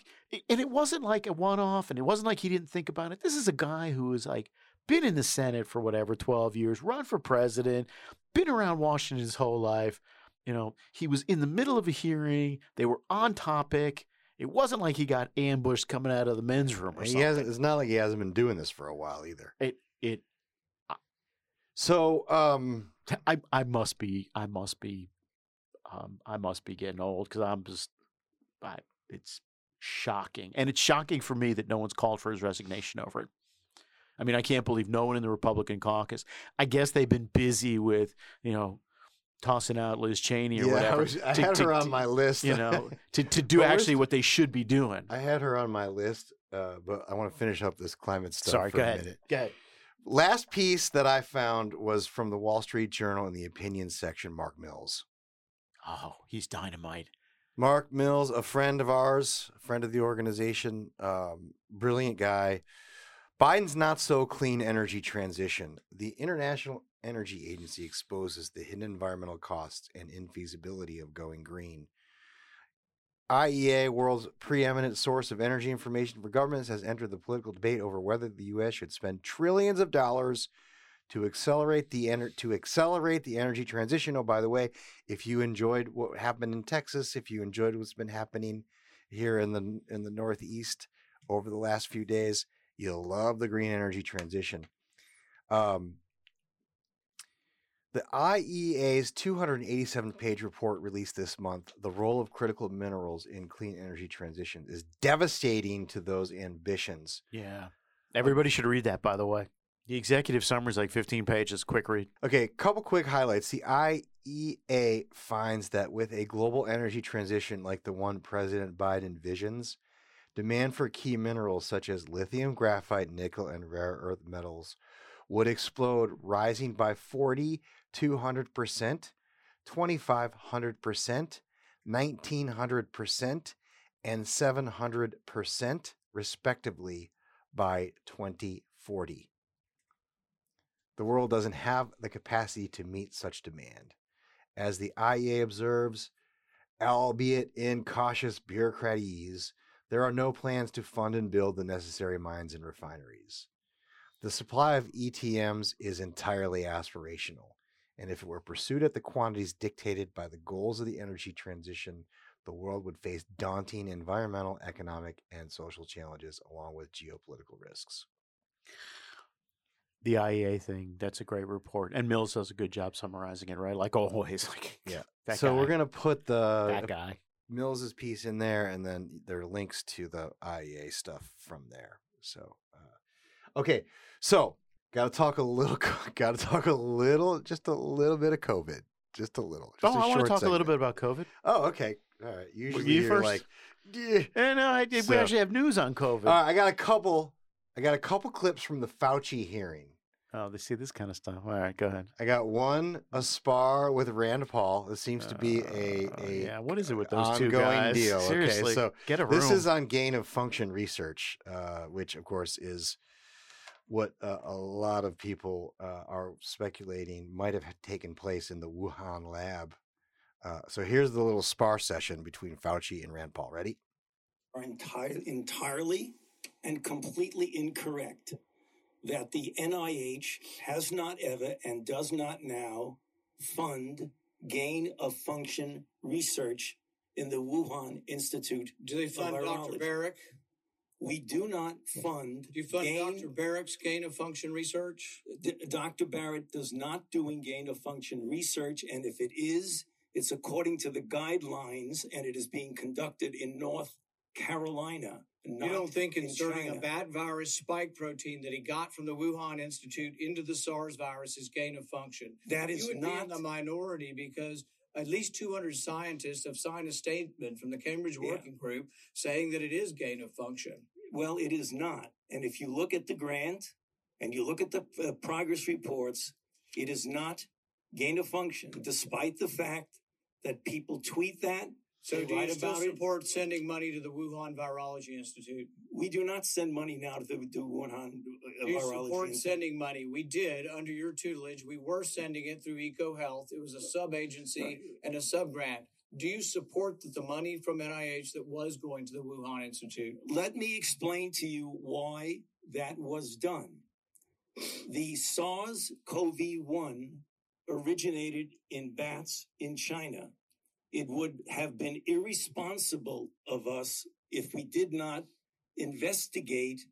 and it wasn't like a one off and it wasn't like he didn't think about it. This is a guy who was like, been in the Senate for whatever, 12 years, run for president, been around Washington his whole life. You know, he was in the middle of a hearing, they were on topic. It wasn't like he got ambushed coming out of the men's room or he something. hasn't. It's not like he hasn't been doing this for a while either. It, it, So, um, I I must be I must be um I must be getting old because I'm just I it's shocking and it's shocking for me that no one's called for his resignation over it. I mean I can't believe no one in the Republican caucus. I guess they've been busy with you know tossing out Liz Cheney or yeah, I, whatever. was, I to- had to- her on to- my list. you know to to do actually what they should be doing. I had her on my list, uh, but I want to finish up this climate stuff Sorry, for go a ahead. minute. Go ahead. Last piece that I found was from the Wall Street Journal in the opinion section. Mark Mills. Oh, he's dynamite. Mark Mills, a friend of ours, a friend of the organization, um, brilliant guy. Biden's not so clean energy transition. The International Energy Agency exposes the hidden environmental costs and infeasibility of going green. IEA, world's preeminent source of energy information for governments, has entered the political debate over whether the U.S. should spend trillions of dollars to accelerate the ener- to accelerate the energy transition. Oh, by the way, if you enjoyed what happened in Texas, if you enjoyed what's been happening here in the in the Northeast over the last few days, you'll love the green energy transition. Um, the IEA's 287 page report released this month, The Role of Critical Minerals in Clean Energy Transition, is devastating to those ambitions. Yeah. Everybody should read that, by the way. The executive summary is like 15 pages. Quick read. Okay, couple quick highlights. The IEA finds that with a global energy transition like the one President Biden envisions, demand for key minerals such as lithium, graphite, nickel, and rare earth metals would explode, rising by 40 200%, 2500%, 1900%, and 700%, respectively, by 2040. The world doesn't have the capacity to meet such demand. As the IEA observes, albeit in cautious bureaucratese, there are no plans to fund and build the necessary mines and refineries. The supply of ETMs is entirely aspirational, and if it were pursued at the quantities dictated by the goals of the energy transition, the world would face daunting environmental, economic, and social challenges along with geopolitical risks. the IEA thing. That's a great report, and Mills does a good job summarizing it, right? Like always. Like Yeah. so we're gonna put the that guy. Mills's piece in there, and then there are links to the IEA stuff from there. So, uh, okay, so got to talk a little. Got to talk a little, just a little bit of COVID, just a little. Just Oh, a I want to talk a little bit about COVID. Oh, okay, all right. Usually you you're first? like, yeah. And uh, I did. we actually have news on COVID. All right, I got a couple. I got a couple clips from the Fauci hearing. Oh, they see this kind of stuff. All right, go ahead. I got one a spar with Rand Paul. This seems to be a Uh, a yeah. What is it with those two ongoing guys? deal. Seriously, okay, so get a room. this is on gain of function research, uh, which of course is what uh, a lot of people uh, are speculating might have taken place in the Wuhan lab. Uh, so here's the little spar session between Fauci and Rand Paul. Ready? are entire, entirely and completely incorrect that the NIH has not ever and does not now fund gain of function research in the Wuhan Institute. Do they fund Dr. Baric? We do not fund. Do you fund gain- Dr. Baric's gain of function research? D- Dr. Baric does not doing gain of function research, and if it is, it's according to the guidelines, and it is being conducted in North Carolina. You don't think in inserting a China. bat virus spike protein that he got from the Wuhan Institute into the SARS virus is gain of function? That is you would not- be in the minority because at least 200 scientists have signed a statement from the Cambridge Yeah. Working Group saying that it is gain of function. Well, it is not. And if you look at the grant and you look at the uh, progress reports, it is not gain of function, despite the fact that people tweet that. So they do you still about it. support sending money to the Wuhan Virology Institute? We do not send money now to the, the Wuhan uh, Do you virology. support Institute. sending money? We did under your tutelage. We were sending it through EcoHealth. It was a sub agency and a sub grant. Do you support that the money from NIH that was going to the Wuhan Institute? Let me explain to you why that was done. The SARS CoV 1 originated in bats in China. It would have been irresponsible of us if we did not investigate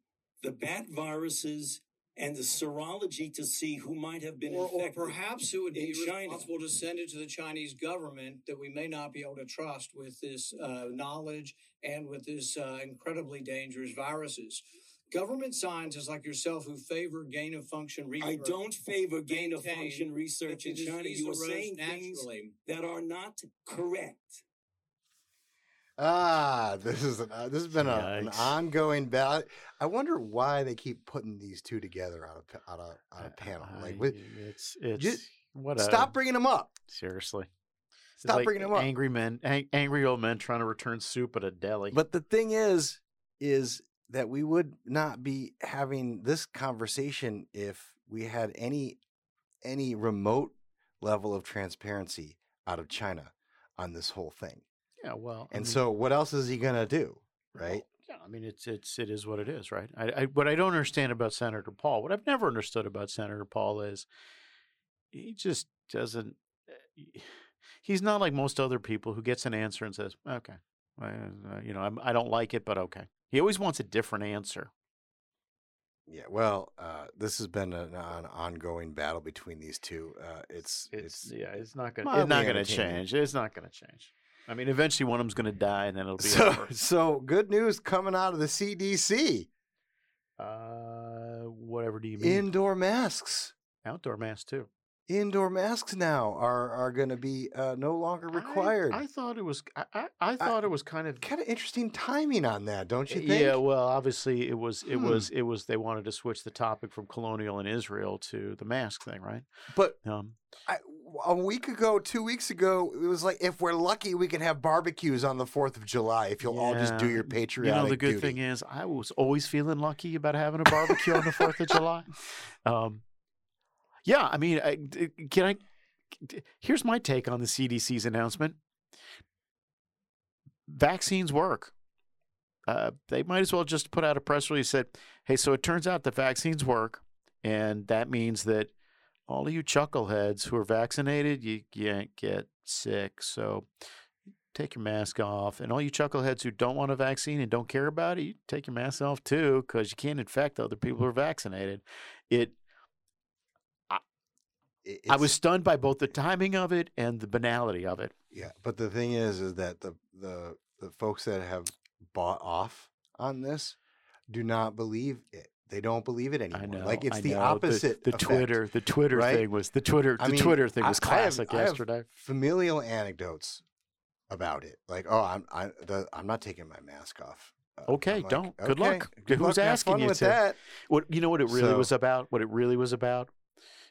the bat viruses and the serology to see who might have been Or, or perhaps it would be responsible to send it to the Chinese government that we may not be able to trust with this uh, knowledge and with this uh, incredibly dangerous viruses. Government scientists like yourself who favor gain of function research. I don't favor gain of function research in China. You are arose saying things that are not correct. Ah, this is an, uh, this has been a, an ongoing battle. I wonder why they keep putting these two together on a on a on a panel. Like, with, it's it's just what a, stop bringing them up. seriously. It's Stop like them up. Angry men, ang- angry old men trying to return soup at a deli. But the thing is, is that we would not be having this conversation if we had any any remote level of transparency out of China on this whole thing. yeah, well, I And mean, so, what else is he gonna do, right? Yeah, I mean it's it's it is what it is, right? I, I what I don't understand about Senator Paul, what I've never understood about Senator Paul is he just doesn't. eh, He's not like most other people who gets an answer and says, "Okay, uh, uh, you know, I'm, I don't like it, but okay." He always wants a different answer. Yeah. Well, uh, this has been an, an ongoing battle between these two. Uh, it's It's, it's yeah, it's not gonna it's not gonna change. It's not gonna change. I mean, eventually one of them's gonna die, and then it'll be so over. so good news coming out of the CDC. Uh, whatever do you mean? Indoor masks. Outdoor masks too. Indoor masks now are are going to be uh, no longer required. I, thought it was. I, I, I thought it was kind of kind of interesting timing on that, don't you think? Yeah, well, obviously it was it Hmm. was it was they wanted to switch the topic from colonial and Israel to the mask thing, right? But Um, I, a week ago, two weeks ago, it was like if we're lucky, we can have barbecues on the Fourth of July. If you'll all just do yeah, your You know, the good duty. thing is, I was always feeling lucky about having a barbecue on the Fourth of July. Um, yeah, I mean, d- can I? Here's my take on the CDC's announcement. Vaccines work. Uh, they might as well just put out a press release that, hey, so it turns out the vaccines work, and that means that all of you chuckleheads who are vaccinated, you can't get sick. So take your mask off. And all you chuckleheads who don't want a vaccine and don't care about it, you take your mask off too, because you can't infect other people who are vaccinated. It I was stunned by both the timing of it and the banality of it. Yeah, but the thing is, is that the the the folks that have bought off on this do not believe it. They don't believe it anymore. I know. like it's the opposite. The, effect, Twitter, the Twitter right? thing was the Twitter. The I mean, Twitter thing was I classic I have yesterday. familial anecdotes about it. Like, oh, I'm I, the, I'm not taking my mask off. Uh, Okay, like, don't. Good okay, luck. Good Who's luck, asking you to? that? What you know? What it really So- was about? What it really was about?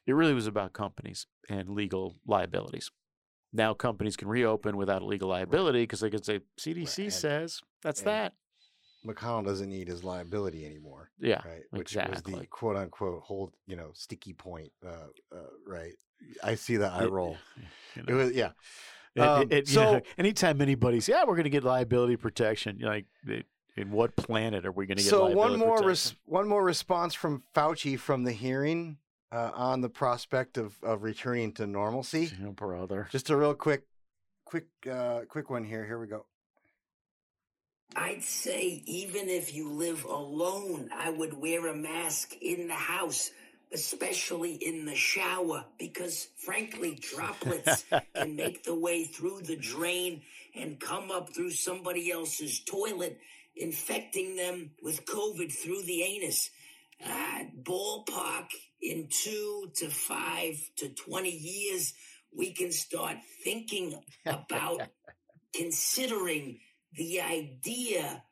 It really was about companies and legal liabilities. Now companies can reopen without a legal liability because they can say CDC and- says that's and that. McConnell doesn't need his liability anymore. Yeah, right. Which was the quote unquote hold, you know, sticky point. Uh, uh, right. I see that eye roll. you It was yeah. It- Um, it- know, so- anytime anybody's, yeah, we're going to get liability protection. You're like, it- in what planet are we going to get? So one more res- one more response from Fauci from the hearing uh, on the prospect of, of returning to normalcy. Yeah, brother. Just a real quick, quick, uh, quick one here. Here we go. I'd say even if you live alone, I would wear a mask in the house, especially in the shower, because frankly, droplets can make the way through the drain and come up through somebody else's toilet, infecting them with COVID through the anus. Uh, ballpark in two to five to 20 years, we can start thinking about considering the idea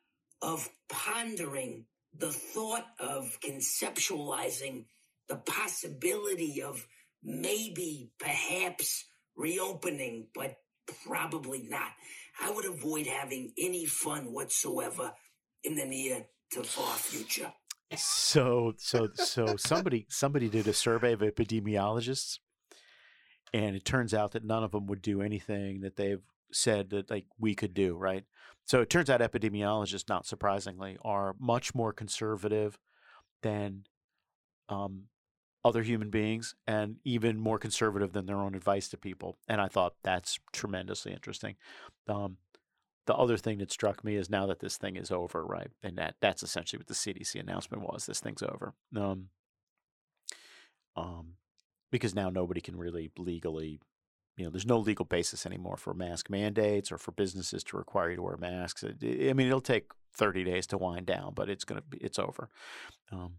of pondering the thought of conceptualizing the possibility of maybe, perhaps reopening, but probably not. I would avoid having any fun whatsoever in the near to far future. So so so somebody somebody did a survey of epidemiologists, and it turns out that none of them would do anything that they've said that like we could do. Right. So it turns out epidemiologists, not surprisingly, are much more conservative than um, other human beings, and even more conservative than their own advice to people. And I thought that's tremendously interesting. Um, the other thing that struck me is now that this thing is over, right? And that that's essentially what the CDC announcement was. This thing's over. Um, um, because now nobody can really legally, you know, there's no legal basis anymore for mask mandates or for businesses to require you to wear masks. I mean, it'll take 30 days to wind down, but it's gonna be it's over. Um,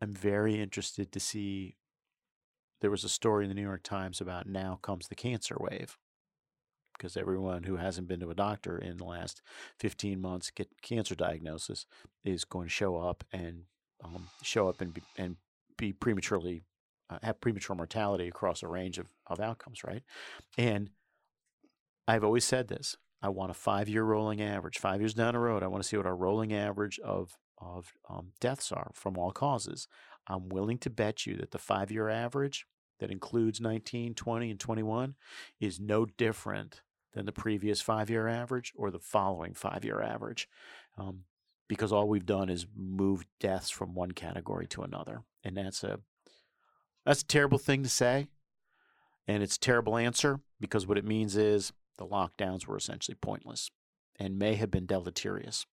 I'm very interested to see. There was a story in the New York Times about now comes the cancer wave because everyone who hasn't been to a doctor in the last 15 months get cancer diagnosis is going to show up and um, show up and be, and be prematurely uh, have premature mortality across a range of, of outcomes right? And i've always said this i want a five year rolling average. Five years down the road i want to see what our rolling average of of um, deaths are from all causes. I'm willing to bet you that the five year average that includes 19 20 and 21 is no different than the previous five year average or the following five year average. Um, because all we've done is move deaths from one category to another. And that's a that's a terrible thing to say. And it's a terrible answer because what it means is the lockdowns were essentially pointless and may have been deleterious.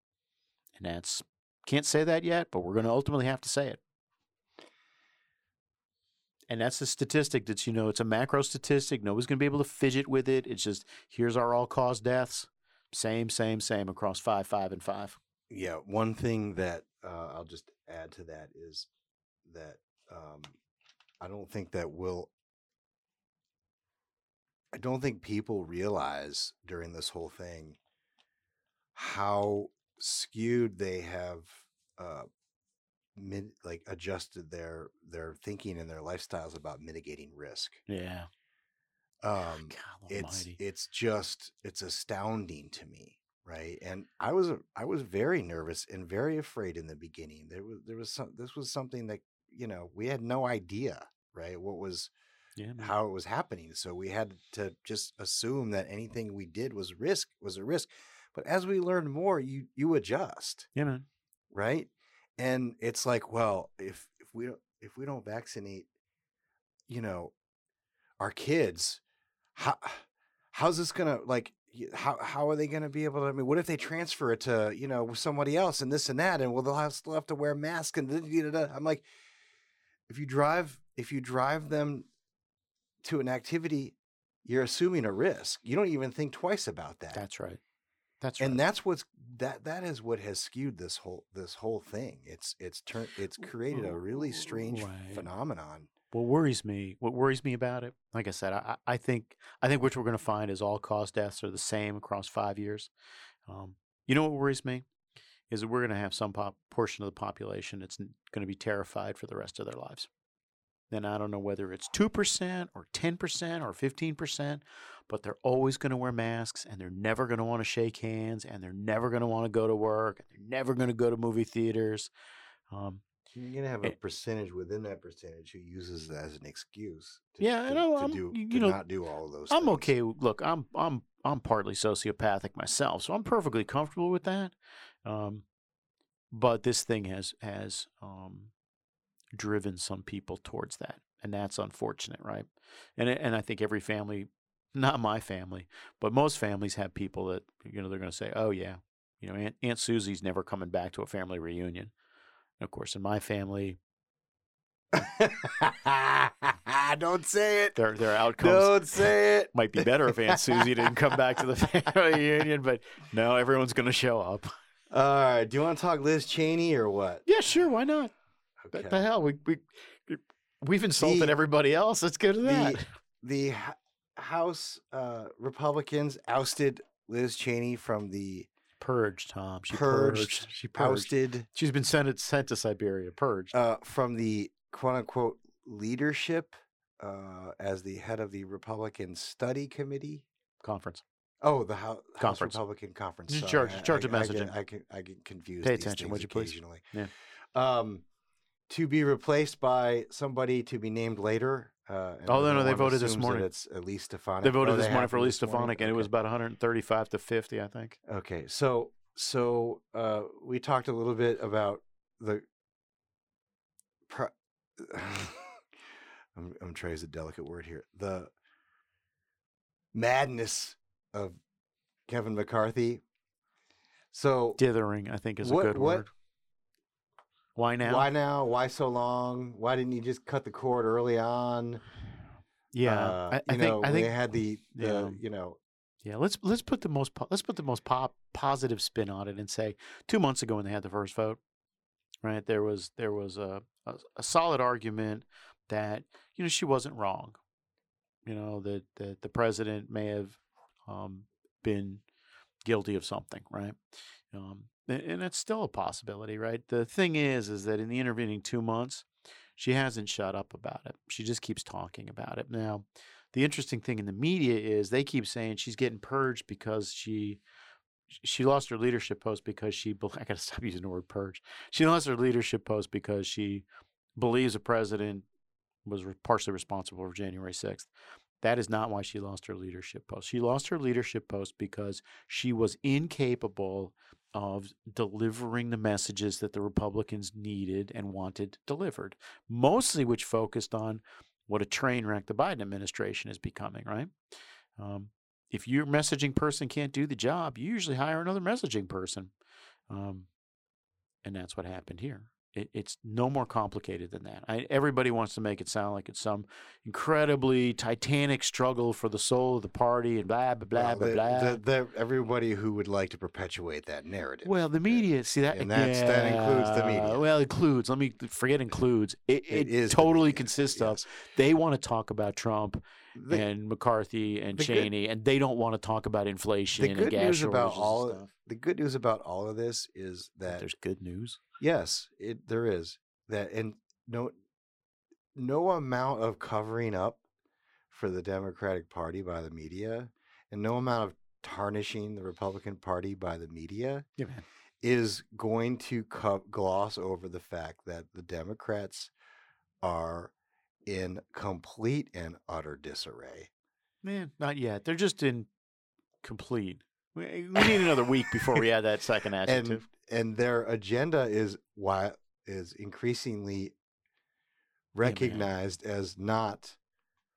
And that's can't say that yet, but we're going to ultimately have to say it. And that's a statistic that's, you know, it's a macro statistic. Nobody's going to be able to fidget with it. It's just here's our all cause deaths. Same, same, same across five, five, and five. Yeah, one thing that uh, I'll just add to that is that um, I don't think that will. I don't think people realize during this whole thing how skewed they have uh, mid, like adjusted their their thinking and their lifestyles about mitigating risk. Yeah. Um, God it's almighty. it's just it's astounding to me, right? And I was I was very nervous and very afraid in the beginning. There was there was some this was something that you know we had no idea, right? What was Yeah, man. how it was happening, so we had to just assume that anything we did was risk was a risk. But as we learned more, you you adjust, Yeah, man. right? And it's like, well, if if we don't if we don't vaccinate, you know, our kids, how how's this gonna like? How how are they gonna be able to? I mean, what if they transfer it to you know somebody else and this and that, and well they'll have, still have to wear masks and da- da- da-. I'm like, if you drive if you drive them to an activity, you're assuming a risk. You don't even think twice about that. That's right. That's right. and that's what's that that is what has skewed this whole this whole thing. It's it's turned it's created a really strange Right. phenomenon. What worries me, what worries me about it, like I said, I, I think I think what we're going to find is all cause deaths are the same across five years. Um, you know what worries me is that we're going to have some pop, portion of the population that's going to be terrified for the rest of their lives. And I don't know whether it's two percent or ten percent or fifteen percent, but they're always going to wear masks and they're never going to want to shake hands and they're never going to want to go to work and they're never going to go to movie theaters. Um, You're gonna have a percentage within that percentage who uses that as an excuse. To, Yeah, I to, know, to do you to know, not do all of those. I'm things. okay. Look, I'm I'm I'm partly sociopathic myself, so I'm perfectly comfortable with that. Um, but this thing has has um, driven some people towards that, and that's unfortunate, right? And and I think every family, not my family, but most families have people that you know they're going to say, "Oh yeah, you know, Aunt, Aunt Susie's never coming back to a family reunion." And of course, in my family, Don't say it. their their outcomes Don't say it. might be better if Aunt Susie didn't come back to the family reunion, but no, everyone's going to show up. All right. Do you want to talk Liz Cheney or what? Yeah, sure, why not? Okay. What the hell? We we we've insulted The- everybody else. Let's go to that. the the House uh, Republicans ousted Liz Cheney from the purge. Tom. She purged, purged. She purged. ousted She's been sent sent to Siberia. Purged. uh, from the quote unquote leadership uh, as the head of the Republican Study Committee. Conference. Oh, the House, House Republican Conference. Sorry, charged- I- charged I, of I messaging. get, I get, I get confused. Pay attention, would you please? Yeah. Um, to be replaced by somebody to be named later. Uh, Oh, no, no, they voted this morning. It's Elise Stefanik. They voted Oh, this morning for this morning? Stefanik, and it was about 135 to 50, I think. Okay, so so uh, we talked a little bit about the. Pro- I'm I'm trying to use a delicate word here. The madness of Kevin McCarthy. So Dithering, I think, is a What- good what- word. Why now? why now? Why so long? Why didn't you just cut the cord early on? Yeah, Uh, I, I you think know, I think they had the, the yeah. you know Yeah, let's let's put the most let's put the most pop positive spin on it and say two months ago when they had the first vote, right? There was there was a a, a solid argument that you know she wasn't wrong, you know that that the president may have um, been guilty of something, right? Um, and, it's still a possibility, right? The thing is, is that in the intervening two months, she hasn't shut up about it. She just keeps talking about it. Now, the interesting thing in the media is they keep saying she's getting purged because she she lost her leadership post because she I gotta stop using the word purge. She lost her leadership post because she believes the president was partially responsible for January sixth. That is not why she lost her leadership post. She lost her leadership post because she was incapable of delivering the messages that the Republicans needed and wanted delivered, mostly which focused on what a train wreck the Biden administration is becoming, right? Um, if your messaging person can't do the job, you usually hire another messaging person. Um, and that's what happened here. It, it's no more complicated than that. I, everybody wants to make it sound like it's some incredibly titanic struggle for the soul of the party and blah, blah, blah, well, blah, the- blah. the- the- everybody who would like to perpetuate that narrative. Well, the media, see that, And that's- that includes the media. yeah, Well, includes. Let me forget includes. It, It it, is totally media, consists of. They want to talk about Trump The- and McCarthy and the good- Cheney, and they don't want to talk about inflation the and good gas news about all the good news about all of this is that There's good news. yes, it there is. That and no no amount of covering up for the Democratic Party by the media and no amount of tarnishing the Republican Party by the media Yeah, is going to co- gloss over the fact that the Democrats are in complete and utter disarray. Man, not yet. They're just in complete. We, we need another week before we add that second and adjective. and their agenda is why is increasingly recognized as not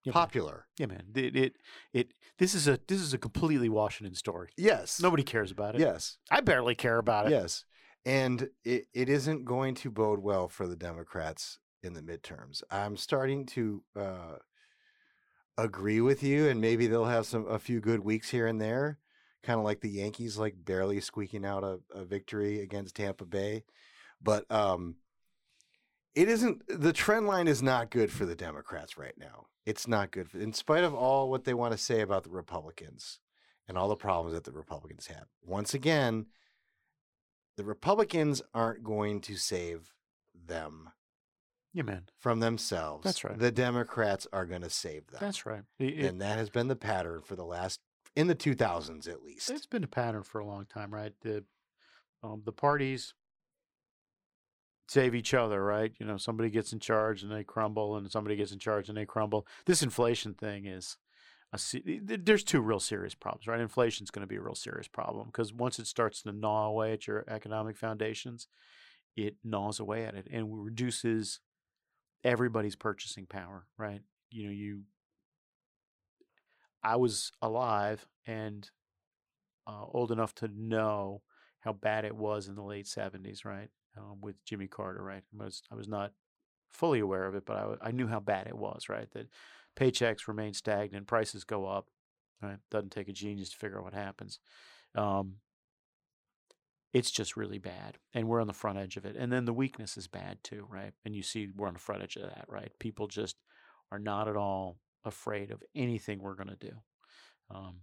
Yeah, man. popular. yeah, man. It, it it this is a this is a completely Washington story. Yes. Nobody cares about it. Yes. I barely care about it. Yes. And it, it isn't going to bode well for the Democrats in the midterms. I'm starting to uh, agree with you, and maybe they'll have some a few good weeks here and there, kind of like the Yankees, like barely squeaking out a, a victory against Tampa Bay. But um, it isn't the trend line is not good for the Democrats right now. It's not good, for, in spite of all what they want to say about the Republicans and all the problems that the Republicans have. Once again, the Republicans aren't going to save them Yeah, man. from themselves. That's right. The Democrats are going to save them. That's right. It- it- and that has been the pattern for the last in the 2000s at least. It's been a pattern for a long time, right? The um, the parties save each other, right? You know, somebody gets in charge and they crumble, and somebody gets in charge and they crumble. This inflation thing is a there's two real serious problems, right? Inflation's going to be a real serious problem because once it starts to gnaw away at your economic foundations, it gnaws away at it and reduces everybody's purchasing power, right? You know, you I was alive and uh, old enough to know how bad it was in the late seventies, right? Um, with Jimmy Carter, right? I was I was not fully aware of it, but I knew how bad it was, right? That paychecks remain stagnant, prices go up, right? Doesn't take a genius to figure out what happens. Um, it's just really bad, and we're on the front edge of it. And then the weakness is bad too, right? And you see we're on the front edge of that, right? People just are not at all afraid of anything we're going to do. Um,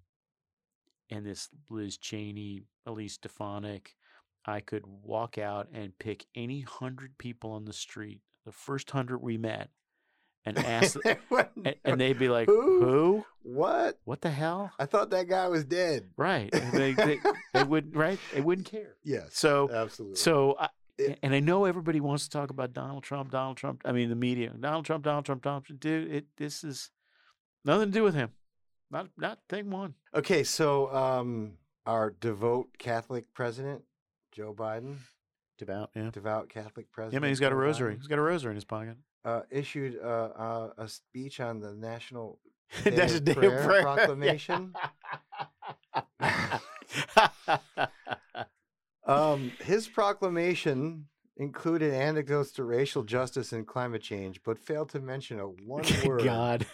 and this Liz Cheney, Elise Stefanik, I could walk out and pick any hundred people on the street, the first hundred we met, and ask, and, and they'd be like, Who? "Who? What? What the hell?" I thought that guy was dead. Right? And they, they, they would, right? They wouldn't care. Yes. So absolutely. So, I, It- and I know everybody wants to talk about Donald Trump, Donald Trump. I mean, the media, Donald Trump, Donald Trump, Donald Trump. Dude, it this is nothing to do with him. Not not thing one. Okay, so um, our devout Catholic president, Joe Biden, Devout, yeah. devout Catholic president. Yeah, man, he's got a rosary. Biden, He's got a rosary in his pocket. Uh, issued uh, uh, a speech on the National Day a of day Prayer prayer. proclamation. Um, his proclamation included anecdotes to racial justice and climate change, but failed to mention a one word. God.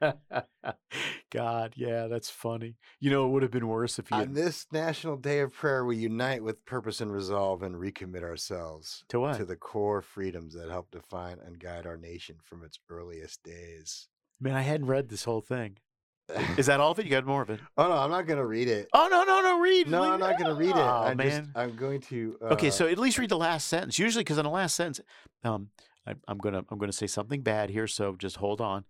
God, yeah, that's funny. You know, it would have been worse if you On this National Day of Prayer, we unite with purpose and resolve and recommit ourselves To what? To the core freedoms that help define and guide our nation from its earliest days. Man, I hadn't read this whole thing. Is that all of it? You got more of it? Oh no, I'm not going to read it. Oh no, no, no! Read. No, read- I'm not going to read it. Oh, I'm man. just I'm going to. Uh, okay, so at least read the last sentence. Usually, because in the last sentence, um, I, I'm gonna I'm gonna say something bad here. So just hold on.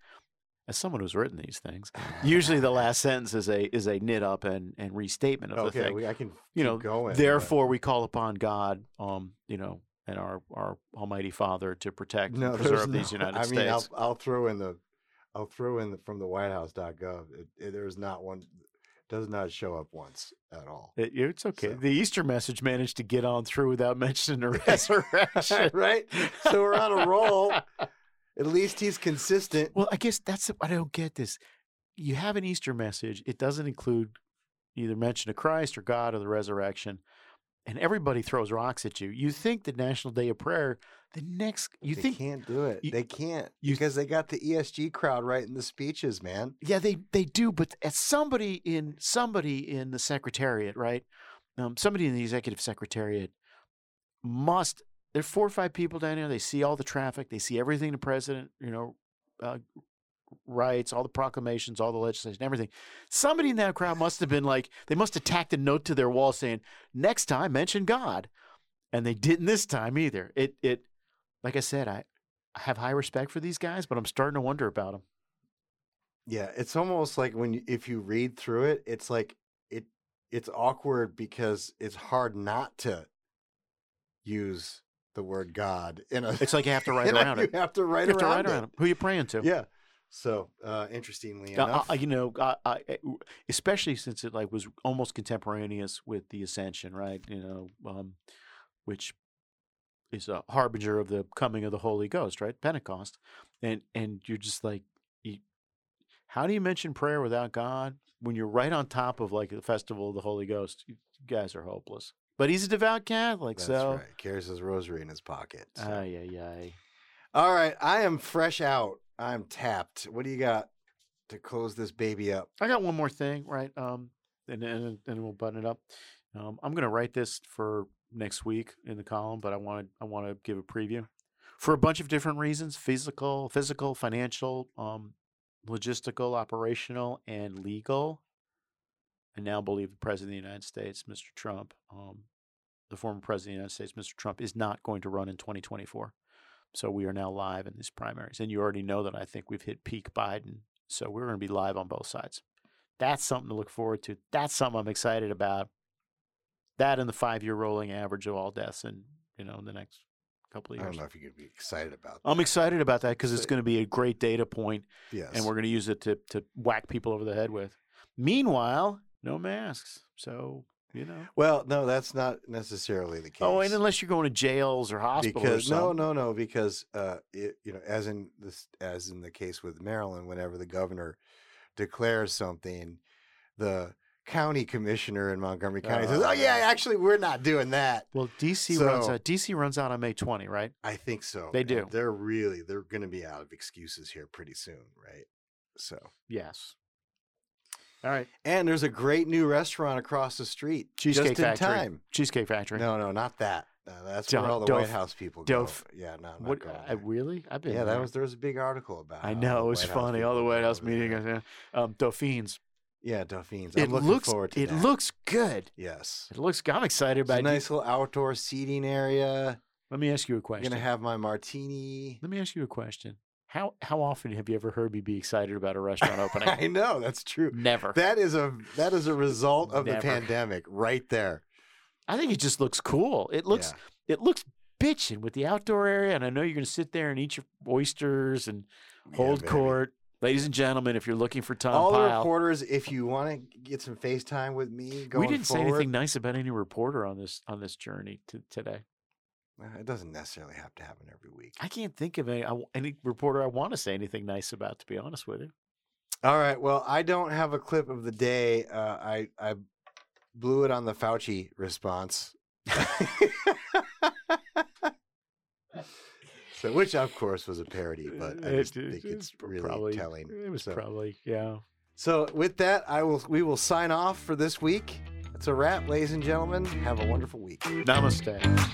As someone who's written these things, usually the last sentence is a is a knit up and, and restatement of the okay, thing. we, I can you know, going. but- therefore we call upon God, um, you know, and our our Almighty Father to protect no, and preserve no, these United I States. mean, I'll I'll throw in the I'll throw in the, from the WhiteHouse.gov. It, it, there's not one. Does not show up once at all. It- it's okay. So- The Easter message managed to get on through without mentioning the resurrection. right? So we're on a roll. At least he's consistent. Well, I guess that's I don't get this. You have an Easter message. It doesn't include either mention of Christ or God or the resurrection, and everybody throws rocks at you. You think the National Day of Prayer, the next you they think can't do it. you- they can't you- because they got the ESG crowd writing the speeches, man. Yeah, they they do, but as somebody in somebody in the secretariat, right? Um, somebody in the executive secretariat must. There are four or five people down there. They see all the traffic. They see everything the president, you know, uh, writes, all the proclamations, all the legislation, everything. Somebody in that crowd must have been like, they must have tacked a note to their wall saying, "Next time, mention God," and they didn't this time either. It it, like I said, I. I have high respect for these guys, but I'm starting to wonder about them. Yeah, it's almost like when you, if you read through it, it's like it it's awkward because it's hard not to use the word God in a. It's like you have to write around it. You have to write You have to around it. around 'em. Who you praying to? Yeah. So, uh, interestingly Uh, enough, uh, you know, I, I, eh, especially since it like was almost contemporaneous with the Ascension, right? You know, um, which is a harbinger of the coming of the Holy Ghost, right? Pentecost, and and you're just like, you, how do you mention prayer without God when you're right on top of like the festival of the Holy Ghost? You guys are hopeless. But he's a devout Catholic, that's so right. Carries his rosary in his pocket. so. ay ay ay. All right, I am fresh out. I'm tapped. What do you got to close this baby up? I got one more thing, right? Um, and and then we'll button it up. Um, I'm gonna write this for next week in the column, but I want to I want to give a preview for a bunch of different reasons: physical, physical, financial, um, logistical, operational, and legal. I now believe the president of the United States, Mr. Trump, um, the former president of the United States, Mr. Trump, is not going to run in 2024. So we are now live in these primaries, and you already know that I think we've hit peak Biden. So we're going to be live on both sides. That's something to look forward to. That's something I'm excited about. That and the five-year rolling average of all deaths, in you know, in the next couple of years. I don't know if you could be excited about. I'm excited about that because it's going to be a great data point, Yes. and we're going to use it to to whack people over the head with. Meanwhile, no masks, so you know. Well, no, that's not necessarily the case. Oh, and unless you're going to jails or hospitals, because or no, something. no, no, because uh, it, you know, as in this, as in the case with Maryland, whenever the governor declares something, the county commissioner in Montgomery County says, Oh, "Oh yeah, actually, we're not doing that." Well, DC runs out. DC runs out on May 20, right? I think so. They do. They're really they're going to be out of excuses here pretty soon, right? So, Yes. All right. and there's a great new restaurant across the street, Cheesecake Factory. time. Cheesecake Factory. No, no, not that. No, that's Dof- where all the White House people go. Dof- Yeah, no, I'm not What? I, really? I've been. Yeah, that there. was there was a big article about. It. I know it was White funny. All the White House meeting. there. uh, Um, Dauphines. Yeah, Dauphines. It I'm looking looks. forward to it that. looks good. Yes. It looks. I'm excited It's a about. it. nice little outdoor seating area. Let me ask you a I'm question. gonna have my martini. Let me ask you a question. How how often have you ever heard me be excited about a restaurant opening? I know that's true. Never. That is a that is a result of the pandemic right there. I think it just looks cool. It looks it looks bitching with the outdoor area, and I know you're going to sit there and eat your oysters and hold baby. court, ladies and gentlemen. If you're looking for Tom All the reporters, if you want to get some FaceTime with me, going we didn't say anything nice about any reporter on this on this journey to today. Uh, It doesn't necessarily have to happen every week. I can't think of any I, any reporter I want to say anything nice about. To be honest with you, All right. Well, I don't have a clip of the day. Uh, I I blew it on the Fauci response. so, which of course was a parody, but I just it- think it's it's really probably telling. It was So- probably yeah. So, with that, I will we will sign off for this week. It's a wrap, ladies and gentlemen. Have a wonderful week. Namaste.